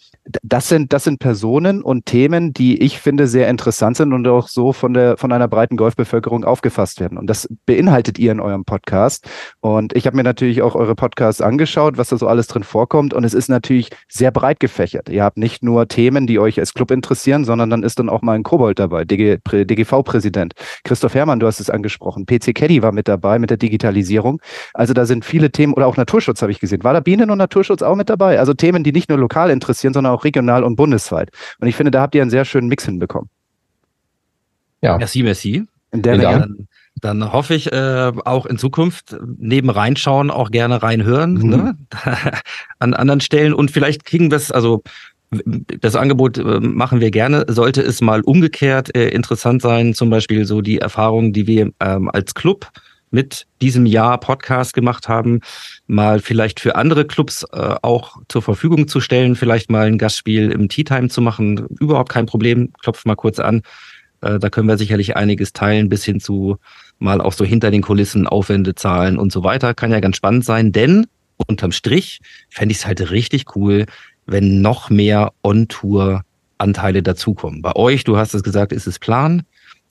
das sind, das sind Personen und Themen, die ich finde sehr interessant sind und auch so von der, von einer breiten Golfbevölkerung aufgefasst werden. Und das beinhaltet ihr in eurem Podcast. Und ich habe mir natürlich auch eure Podcasts angeschaut, was da so alles drin vorkommt. Und es ist natürlich sehr breit gefächert. Ihr habt nicht nur Themen, die euch als Club interessieren, sondern dann ist dann auch mal ein Kobold dabei, DG, DGV-Präsident. Christoph Herrmann, du hast es angesprochen. PC Caddy war mit dabei mit der Digitalisierung. Also da sind viele Themen oder auch Naturschutz habe ich gesehen. War da Bienen und Naturschutz auch mit dabei? Also Themen, die nicht nur lokal interessieren, sondern auch regional und bundesweit. Und ich finde, da habt ihr einen sehr schönen Mix hinbekommen. Ja. Merci, merci. In der Menge. Dann, dann hoffe ich äh, auch in Zukunft neben reinschauen auch gerne reinhören mhm. ne? (laughs) an anderen Stellen und vielleicht kriegen wir es, also das Angebot äh, machen wir gerne. Sollte es mal umgekehrt äh, interessant sein, zum Beispiel so die Erfahrungen, die wir ähm, als Club mit diesem Jahr Podcast gemacht haben, mal vielleicht für andere Clubs äh, auch zur Verfügung zu stellen, vielleicht mal ein Gastspiel im Tea Time zu machen. Überhaupt kein Problem. Klopf mal kurz an. Äh, da können wir sicherlich einiges teilen, bis hin zu mal auch so hinter den Kulissen Aufwände zahlen und so weiter. Kann ja ganz spannend sein, denn unterm Strich fände ich es halt richtig cool, wenn noch mehr On-Tour Anteile dazukommen. Bei euch, du hast es gesagt, ist es Plan.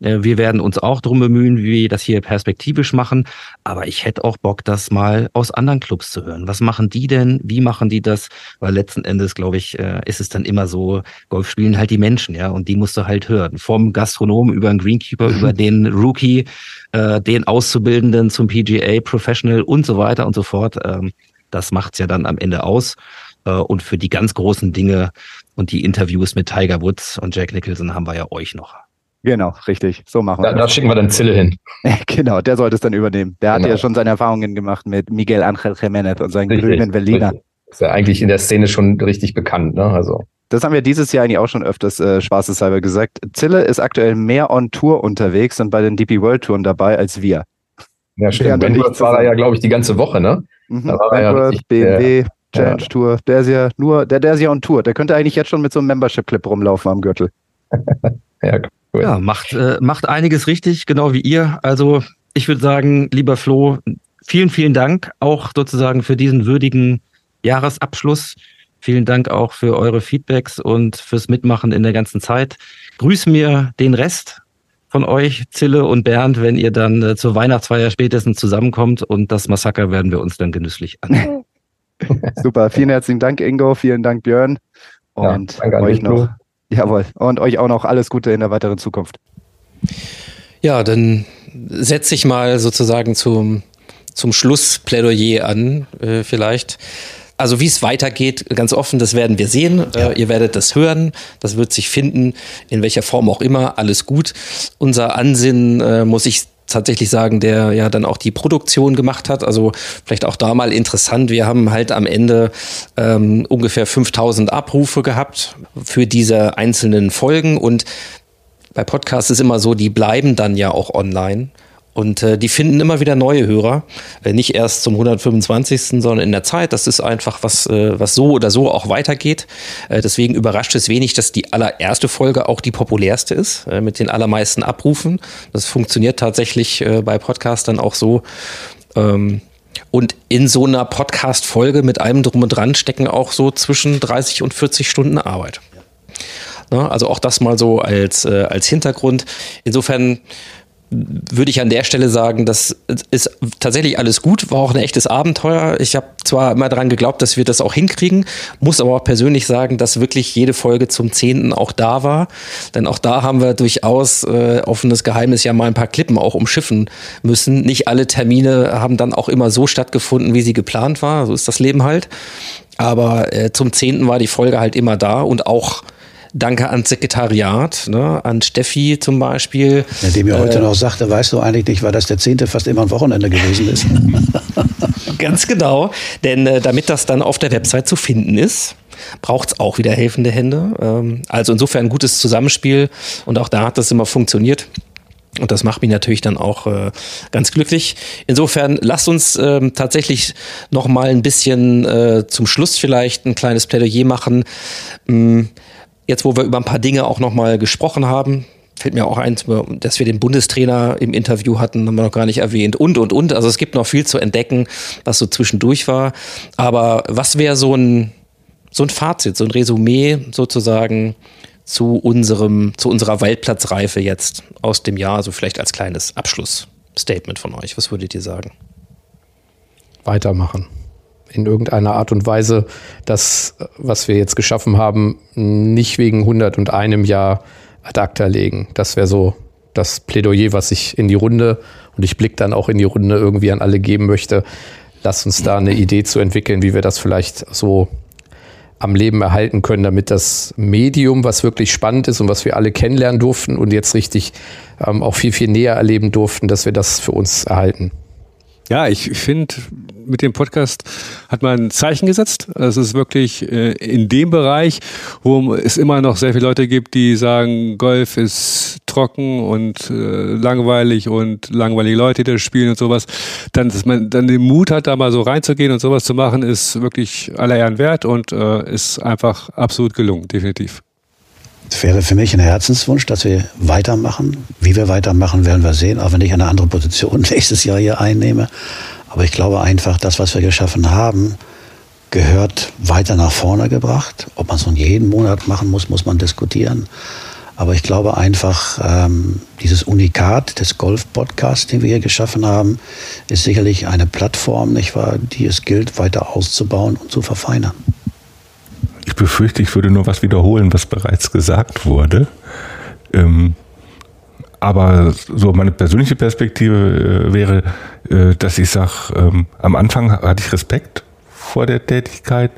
Äh, wir werden uns auch drum bemühen, wie wir das hier perspektivisch machen. Aber ich hätte auch Bock, das mal aus anderen Clubs zu hören. Was machen die denn? Wie machen die das? Weil letzten Endes, glaube ich, äh, ist es dann immer so, Golf spielen halt die Menschen, ja, und die musst du halt hören. Vom Gastronomen über den Greenkeeper, über den Rookie, äh, den Auszubildenden zum PGA, Professional und so weiter und so fort. Ähm, das macht's ja dann am Ende aus. Äh, und für die ganz großen Dinge und die Interviews mit Tiger Woods und Jack Nicholson haben wir ja euch noch. Genau, richtig. So machen wir. Da, da schicken wir dann Zille hin. (laughs) genau, der sollte es dann übernehmen. Der genau. hat ja schon seine Erfahrungen gemacht mit Miguel Angel Jiménez und seinen richtig, grünen Berliner. Ist ja eigentlich in der Szene schon richtig bekannt, ne? Also. Das haben wir dieses Jahr eigentlich auch schon öfters äh, spaßeshalber gesagt. Zille ist aktuell mehr on Tour unterwegs und bei den DP World Touren dabei als wir. Ja, stimmt. Wentworth war da ja, glaube ich, die ganze Woche, ne? Mhm. War ja richtig, BMW, äh, Challenge ja. Tour. Der ist ja nur, der, der ist ja on Tour. Der könnte eigentlich jetzt schon mit so einem Membership-Clip rumlaufen am Gürtel. (laughs) ja, cool. Ja, macht, äh, macht einiges richtig, genau wie ihr. Also ich würde sagen, lieber Flo, vielen, vielen Dank auch sozusagen für diesen würdigen Jahresabschluss. Vielen Dank auch für eure Feedbacks und fürs Mitmachen in der ganzen Zeit. Grüß mir den Rest von euch, Zille und Bernd, wenn ihr dann äh, zur Weihnachtsfeier spätestens zusammenkommt und das Massaker werden wir uns dann genüsslich ansehen. (laughs) Super, vielen herzlichen Dank, Ingo, vielen Dank, Björn. Und ja, euch noch. Jawohl. Und euch auch noch alles Gute in der weiteren Zukunft. Ja, dann setze ich mal sozusagen zum, zum Schlussplädoyer an, äh, vielleicht. Also wie es weitergeht, ganz offen, das werden wir sehen. Ja. Äh, ihr werdet das hören, das wird sich finden, in welcher Form auch immer, alles gut. Unser Ansinnen, äh, muss ich tatsächlich sagen, der ja dann auch die Produktion gemacht hat. Also vielleicht auch da mal interessant. Wir haben halt am Ende ähm, ungefähr 5000 Abrufe gehabt für diese einzelnen Folgen und bei Podcasts ist immer so, die bleiben dann ja auch online. Und äh, die finden immer wieder neue Hörer, äh, nicht erst zum 125., sondern in der Zeit. Das ist einfach was, äh, was so oder so auch weitergeht. Äh, deswegen überrascht es wenig, dass die allererste Folge auch die populärste ist, äh, mit den allermeisten Abrufen. Das funktioniert tatsächlich äh, bei Podcastern auch so. Ähm, und in so einer Podcast-Folge mit allem drum und dran stecken auch so zwischen 30 und 40 Stunden Arbeit. Ja. Also auch das mal so als, äh, als Hintergrund. Insofern würde ich an der Stelle sagen, das ist tatsächlich alles gut, war auch ein echtes Abenteuer. Ich habe zwar immer daran geglaubt, dass wir das auch hinkriegen, muss aber auch persönlich sagen, dass wirklich jede Folge zum Zehnten auch da war. Denn auch da haben wir durchaus äh, offenes Geheimnis ja mal ein paar Klippen auch umschiffen müssen. Nicht alle Termine haben dann auch immer so stattgefunden, wie sie geplant war. So ist das Leben halt. Aber äh, zum Zehnten war die Folge halt immer da und auch Danke ans Sekretariat, ne, an Steffi zum Beispiel. Ja, dem ja heute äh, noch sagte, weißt du eigentlich nicht, weil das der zehnte fast immer ein Wochenende gewesen ist. (laughs) Ganz genau, denn äh, damit das dann auf der Website zu finden ist, braucht es auch wieder helfende Hände. Ähm, also insofern ein gutes Zusammenspiel und auch da hat das immer funktioniert. Und das macht mich natürlich dann auch äh, ganz glücklich. Insofern lasst uns ähm, tatsächlich noch mal ein bisschen äh, zum Schluss vielleicht ein kleines Plädoyer machen. Ähm, Jetzt, wo wir über ein paar Dinge auch nochmal gesprochen haben, fällt mir auch ein, dass wir den Bundestrainer im Interview hatten, haben wir noch gar nicht erwähnt und, und, und. Also es gibt noch viel zu entdecken, was so zwischendurch war. Aber was wäre so ein, so ein Fazit, so ein Resümee sozusagen zu unserem, zu unserer Waldplatzreife jetzt aus dem Jahr, also vielleicht als kleines Abschlussstatement von euch. Was würdet ihr sagen? Weitermachen in irgendeiner Art und Weise das, was wir jetzt geschaffen haben, nicht wegen 100 und einem Jahr ad acta legen. Das wäre so das Plädoyer, was ich in die Runde und ich blicke dann auch in die Runde irgendwie an alle geben möchte. Lass uns da eine Idee zu entwickeln, wie wir das vielleicht so am Leben erhalten können, damit das Medium, was wirklich spannend ist und was wir alle kennenlernen durften und jetzt richtig ähm, auch viel, viel näher erleben durften, dass wir das für uns erhalten. Ja, ich finde, mit dem Podcast hat man ein Zeichen gesetzt. Es ist wirklich äh, in dem Bereich, wo es immer noch sehr viele Leute gibt, die sagen, Golf ist trocken und äh, langweilig und langweilige Leute, die das spielen und sowas. Dann, dass man dann den Mut hat, da mal so reinzugehen und sowas zu machen, ist wirklich aller Ehren wert und äh, ist einfach absolut gelungen, definitiv. Es wäre für mich ein Herzenswunsch, dass wir weitermachen. Wie wir weitermachen, werden wir sehen, auch wenn ich eine andere Position (laughs) nächstes Jahr hier einnehme. Aber ich glaube einfach, das, was wir geschaffen haben, gehört weiter nach vorne gebracht. Ob man es nun jeden Monat machen muss, muss man diskutieren. Aber ich glaube einfach, ähm, dieses Unikat des Golf-Podcasts, den wir hier geschaffen haben, ist sicherlich eine Plattform, nicht wahr, die es gilt, weiter auszubauen und zu verfeinern. Ich befürchte, ich würde nur was wiederholen, was bereits gesagt wurde. Ähm, aber so meine persönliche Perspektive äh, wäre, äh, dass ich sage, ähm, am Anfang hatte ich Respekt vor der Tätigkeit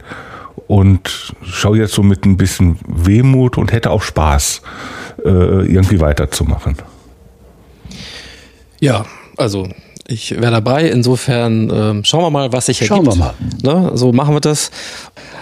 und schaue jetzt so mit ein bisschen Wehmut und hätte auch Spaß, äh, irgendwie weiterzumachen. Ja, also ich wäre dabei. Insofern ähm, schauen wir mal, was sich ergibt. Schauen wir mal. Ne? So machen wir das.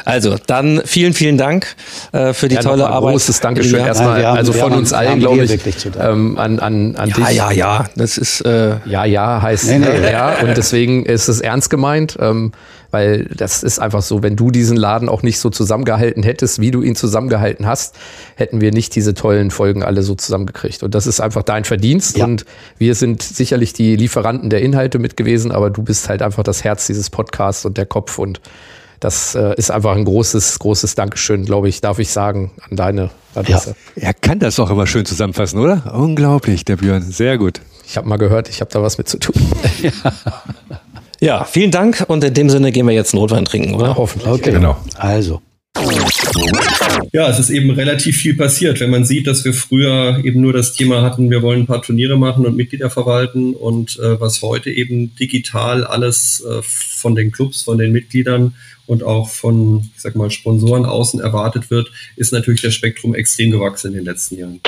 Also, dann vielen, vielen Dank äh, für die Ja, tolle Arbeit. Großes Dankeschön Ja, erstmal, haben- also von haben- uns allen, glaube dir ich, ähm, an, an, an Ja, dich. ja, ja, das ist äh, ja, ja heißt Nee, nee. äh, ja und deswegen ist es ernst gemeint, ähm, weil das ist einfach so, wenn du diesen Laden auch nicht so zusammengehalten hättest, wie du ihn zusammengehalten hast, hätten wir nicht diese tollen Folgen alle so zusammengekriegt. Und das ist einfach dein Verdienst und wir sind sicherlich die Lieferanten der Inhalte mit gewesen, aber du bist halt einfach das Herz dieses Podcasts und der Kopf und das äh, ist einfach ein großes, großes Dankeschön, glaube ich, darf ich sagen, an deine Adresse. Er kann das auch immer schön zusammenfassen, oder? Unglaublich, der Björn. Sehr gut. Ich habe mal gehört, ich habe da was mit zu tun. (laughs) Ja, vielen Dank und in dem Sinne gehen wir jetzt einen Rotwein trinken, oder? hoffentlich. Okay. Genau. Also. Ja, es ist eben relativ viel passiert, wenn man sieht, dass wir früher eben nur das Thema hatten, wir wollen ein paar Turniere machen und Mitglieder verwalten und äh, was heute eben digital alles äh, von den Clubs, von den Mitgliedern und auch von, ich sag mal, Sponsoren außen erwartet wird, ist natürlich das Spektrum extrem gewachsen in den letzten Jahren.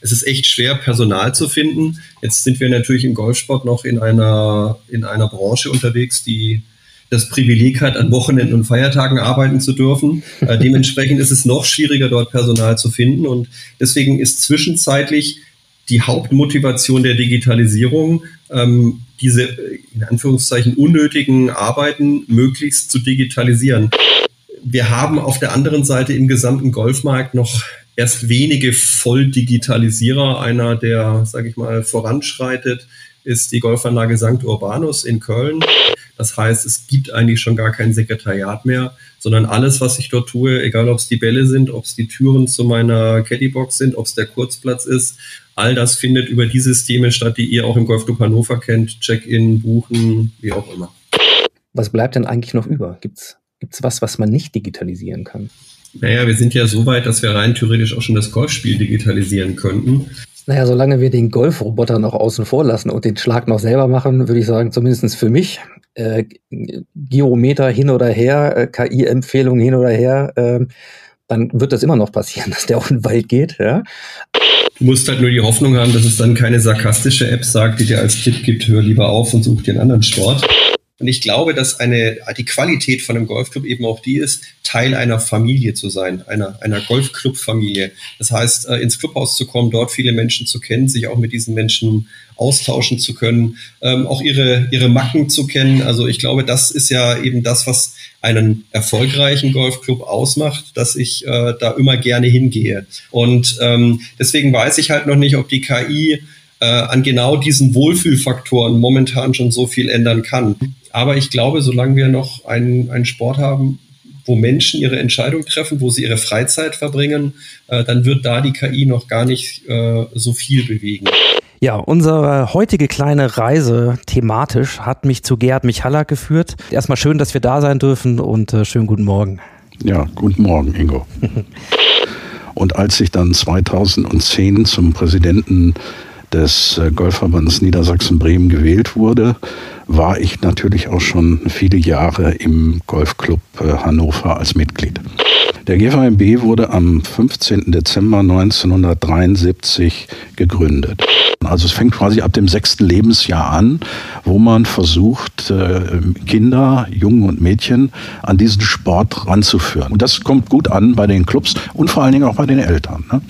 Es ist echt schwer, Personal zu finden. Jetzt sind wir natürlich im Golfsport noch in einer, in einer Branche unterwegs, die das Privileg hat, an Wochenenden und Feiertagen arbeiten zu dürfen. (laughs) Äh, dementsprechend ist es noch schwieriger, dort Personal zu finden. Und deswegen ist zwischenzeitlich die Hauptmotivation der Digitalisierung, ähm, diese äh, in Anführungszeichen unnötigen Arbeiten möglichst zu digitalisieren. Wir haben auf der anderen Seite im gesamten Golfmarkt noch erst wenige Volldigitalisierer. Einer, der, sage ich mal, voranschreitet, ist die Golfanlage St. Urbanus in Köln. Das heißt, es gibt eigentlich schon gar kein Sekretariat mehr, sondern alles, was ich dort tue, egal ob es die Bälle sind, ob es die Türen zu meiner Caddybox sind, ob es der Kurzplatz ist, all das findet über die Systeme statt, die ihr auch im Golfclub Hannover kennt. Check-in, buchen, wie auch immer. Was bleibt denn eigentlich noch über? Gibt's gibt's was, was man nicht digitalisieren kann? Naja, wir sind ja so weit, dass wir rein theoretisch auch schon das Golfspiel digitalisieren könnten. Naja, solange wir den Golfroboter noch außen vor lassen und den Schlag noch selber machen, würde ich sagen, zumindest für mich, äh, Geometer hin oder her, äh, KI-Empfehlungen hin oder her, äh, dann wird das immer noch passieren, (laughs) dass der in den Wald geht. Ja? Du musst halt nur die Hoffnung haben, dass es dann keine sarkastische App sagt, die dir als Tipp gibt, hör lieber auf und such dir einen anderen Sport. Und ich glaube, dass eine, die Qualität von einem Golfclub eben auch die ist, Teil einer Familie zu sein, einer, einer Golfclub-Familie. Das heißt, äh, ins Clubhaus zu kommen, dort viele Menschen zu kennen, sich auch mit diesen Menschen austauschen zu können, ähm, auch ihre, ihre Macken zu kennen. Also ich glaube, das ist ja eben das, was einen erfolgreichen Golfclub ausmacht, dass ich äh, da immer gerne hingehe. Und ähm, deswegen weiß ich halt noch nicht, ob die KI äh, an genau diesen Wohlfühlfaktoren momentan schon so viel ändern kann. Aber ich glaube, solange wir noch einen, einen Sport haben, wo Menschen ihre Entscheidung treffen, wo sie ihre Freizeit verbringen, äh, dann wird da die KI noch gar nicht äh, so viel bewegen. Ja, unsere heutige kleine Reise thematisch hat mich zu Gerhard Michaller geführt. Erstmal schön, dass wir da sein dürfen und äh, schönen guten Morgen. Ja, guten Morgen, Ingo. (laughs) Und als ich dann 2010 zum Präsidenten des äh, Golfverbands Niedersachsen-Bremen gewählt wurde, war ich natürlich auch schon viele Jahre im Golfclub äh, Hannover als Mitglied. Der GVMB wurde am 15. Dezember 1973 gegründet. Also es fängt quasi ab dem sechsten Lebensjahr an, wo man versucht, äh, Kinder, Jungen und Mädchen an diesen Sport ranzuführen. Und das kommt gut an bei den Clubs und vor allen Dingen auch bei den Eltern. Ne?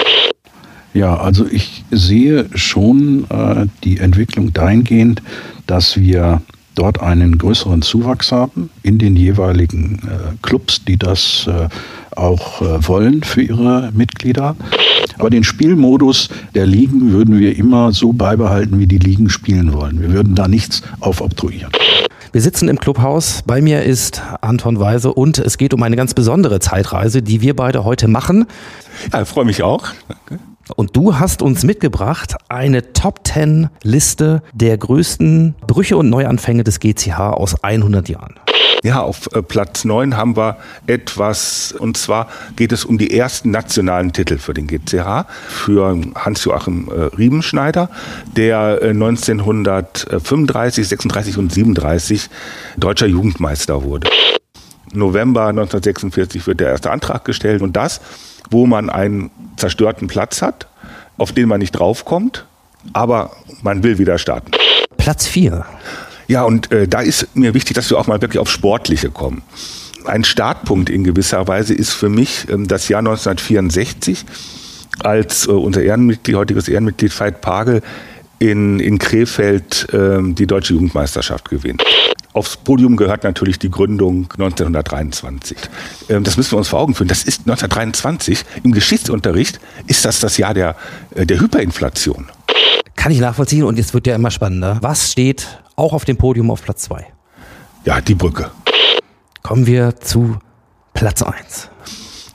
Ja, also ich sehe schon äh, die Entwicklung dahingehend, dass wir dort einen größeren Zuwachs haben in den jeweiligen äh, Clubs, die das äh, auch äh, wollen für ihre Mitglieder. Aber den Spielmodus der Ligen würden wir immer so beibehalten, wie die Ligen spielen wollen. Wir würden da nichts aufoktroyieren. Wir sitzen im Clubhaus. Bei mir ist Anton Weise und es geht um eine ganz besondere Zeitreise, die wir beide heute machen. Ja, freue mich auch. Danke. Und du hast uns mitgebracht eine Top 10 Liste der größten Brüche und Neuanfänge des GCH aus 100 Jahren. Ja, auf äh, Platz 9 haben wir etwas, und zwar geht es um die ersten nationalen Titel für den GCH, für Hans-Joachim äh, Riebenschneider, der äh, 1935, 36 und 37 deutscher Jugendmeister wurde. November 1946 wird der erste Antrag gestellt und das, wo man einen zerstörten Platz hat, auf den man nicht draufkommt, aber man will wieder starten. Platz 4. Ja, und äh, da ist mir wichtig, dass wir auch mal wirklich auf Sportliche kommen. Ein Startpunkt in gewisser Weise ist für mich ähm, das Jahr 1964, als äh, unser Ehrenmitglied, heutiges Ehrenmitglied Veit Pagel in, in Krefeld ähm, die deutsche Jugendmeisterschaft gewinnt. Aufs Podium gehört natürlich die Gründung 1923. Ähm, das müssen wir uns vor Augen führen. Das ist 1923. Im Geschichtsunterricht ist das das Jahr der, äh, der Hyperinflation. Kann ich nachvollziehen und jetzt wird ja immer spannender. Was steht auch auf dem Podium auf Platz 2? Ja, die Brücke. Kommen wir zu Platz 1.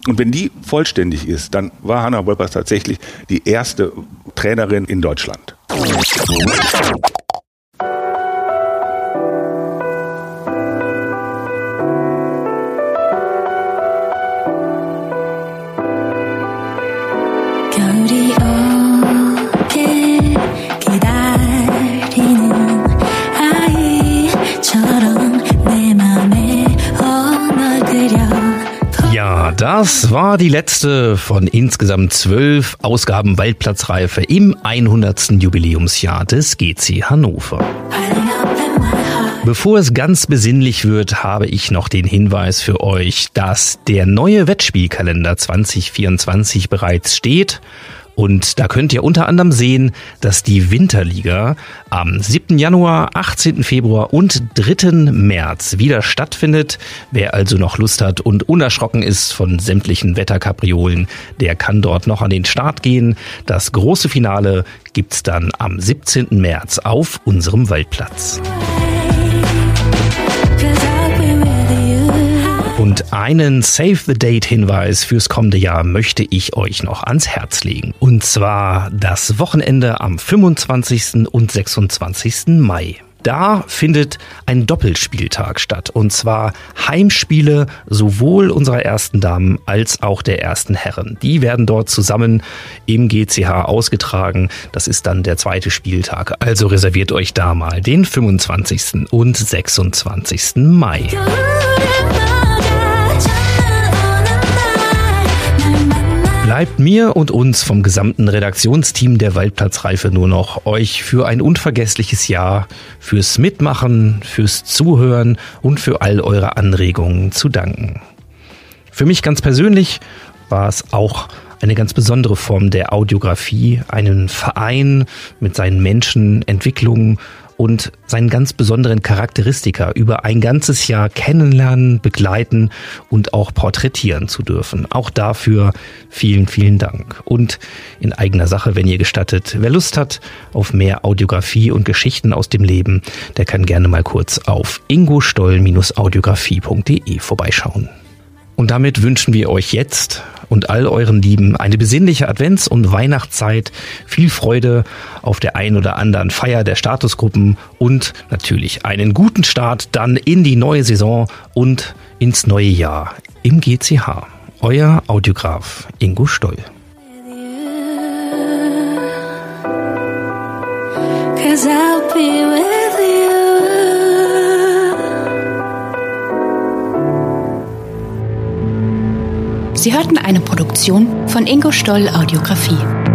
Und wenn die vollständig ist, dann war Hanna Wolpers tatsächlich die erste Trainerin in Deutschland. Das war die letzte von insgesamt zwölf Ausgaben Waldplatzreife im 100. Jubiläumsjahr des GC Hannover. Bevor es ganz besinnlich wird, habe ich noch den Hinweis für euch, dass der neue Wettspielkalender 2024 bereits steht. Und da könnt ihr unter anderem sehen, dass die Winterliga am 7. Januar, 18. Februar und 3. März wieder stattfindet. Wer also noch Lust hat und unerschrocken ist von sämtlichen Wetterkapriolen, der kann dort noch an den Start gehen. Das große Finale gibt's dann am 17. März auf unserem Waldplatz. Und einen Save the Date Hinweis fürs kommende Jahr möchte ich euch noch ans Herz legen. Und zwar das Wochenende am 25. und 26. Mai. Da findet ein Doppelspieltag statt. Und zwar Heimspiele sowohl unserer ersten Damen als auch der ersten Herren. Die werden dort zusammen im GCH ausgetragen. Das ist dann der zweite Spieltag. Also reserviert euch da mal den 25. und 26. Mai. Bleibt mir und uns vom gesamten Redaktionsteam der Waldplatzreife nur noch, euch für ein unvergessliches Jahr, fürs Mitmachen, fürs Zuhören und für all eure Anregungen zu danken. Für mich ganz persönlich war es auch eine ganz besondere Form der Audiografie, einen Verein mit seinen Menschen, Entwicklungen und seinen ganz besonderen Charakteristika über ein ganzes Jahr kennenlernen, begleiten und auch porträtieren zu dürfen. Auch dafür vielen, vielen Dank. Und in eigener Sache, wenn ihr gestattet, wer Lust hat auf mehr Audiografie und Geschichten aus dem Leben, der kann gerne mal kurz auf ingostoll-audiografie.de vorbeischauen. Und damit wünschen wir euch jetzt und all euren Lieben eine besinnliche Advents- und Weihnachtszeit, viel Freude auf der ein oder anderen Feier der Statusgruppen und natürlich einen guten Start dann in die neue Saison und ins neue Jahr im GCH. Euer Audiograf Ingo Stoll. Cause I'll Sie hörten eine Produktion von Ingo Stoll Audiografie.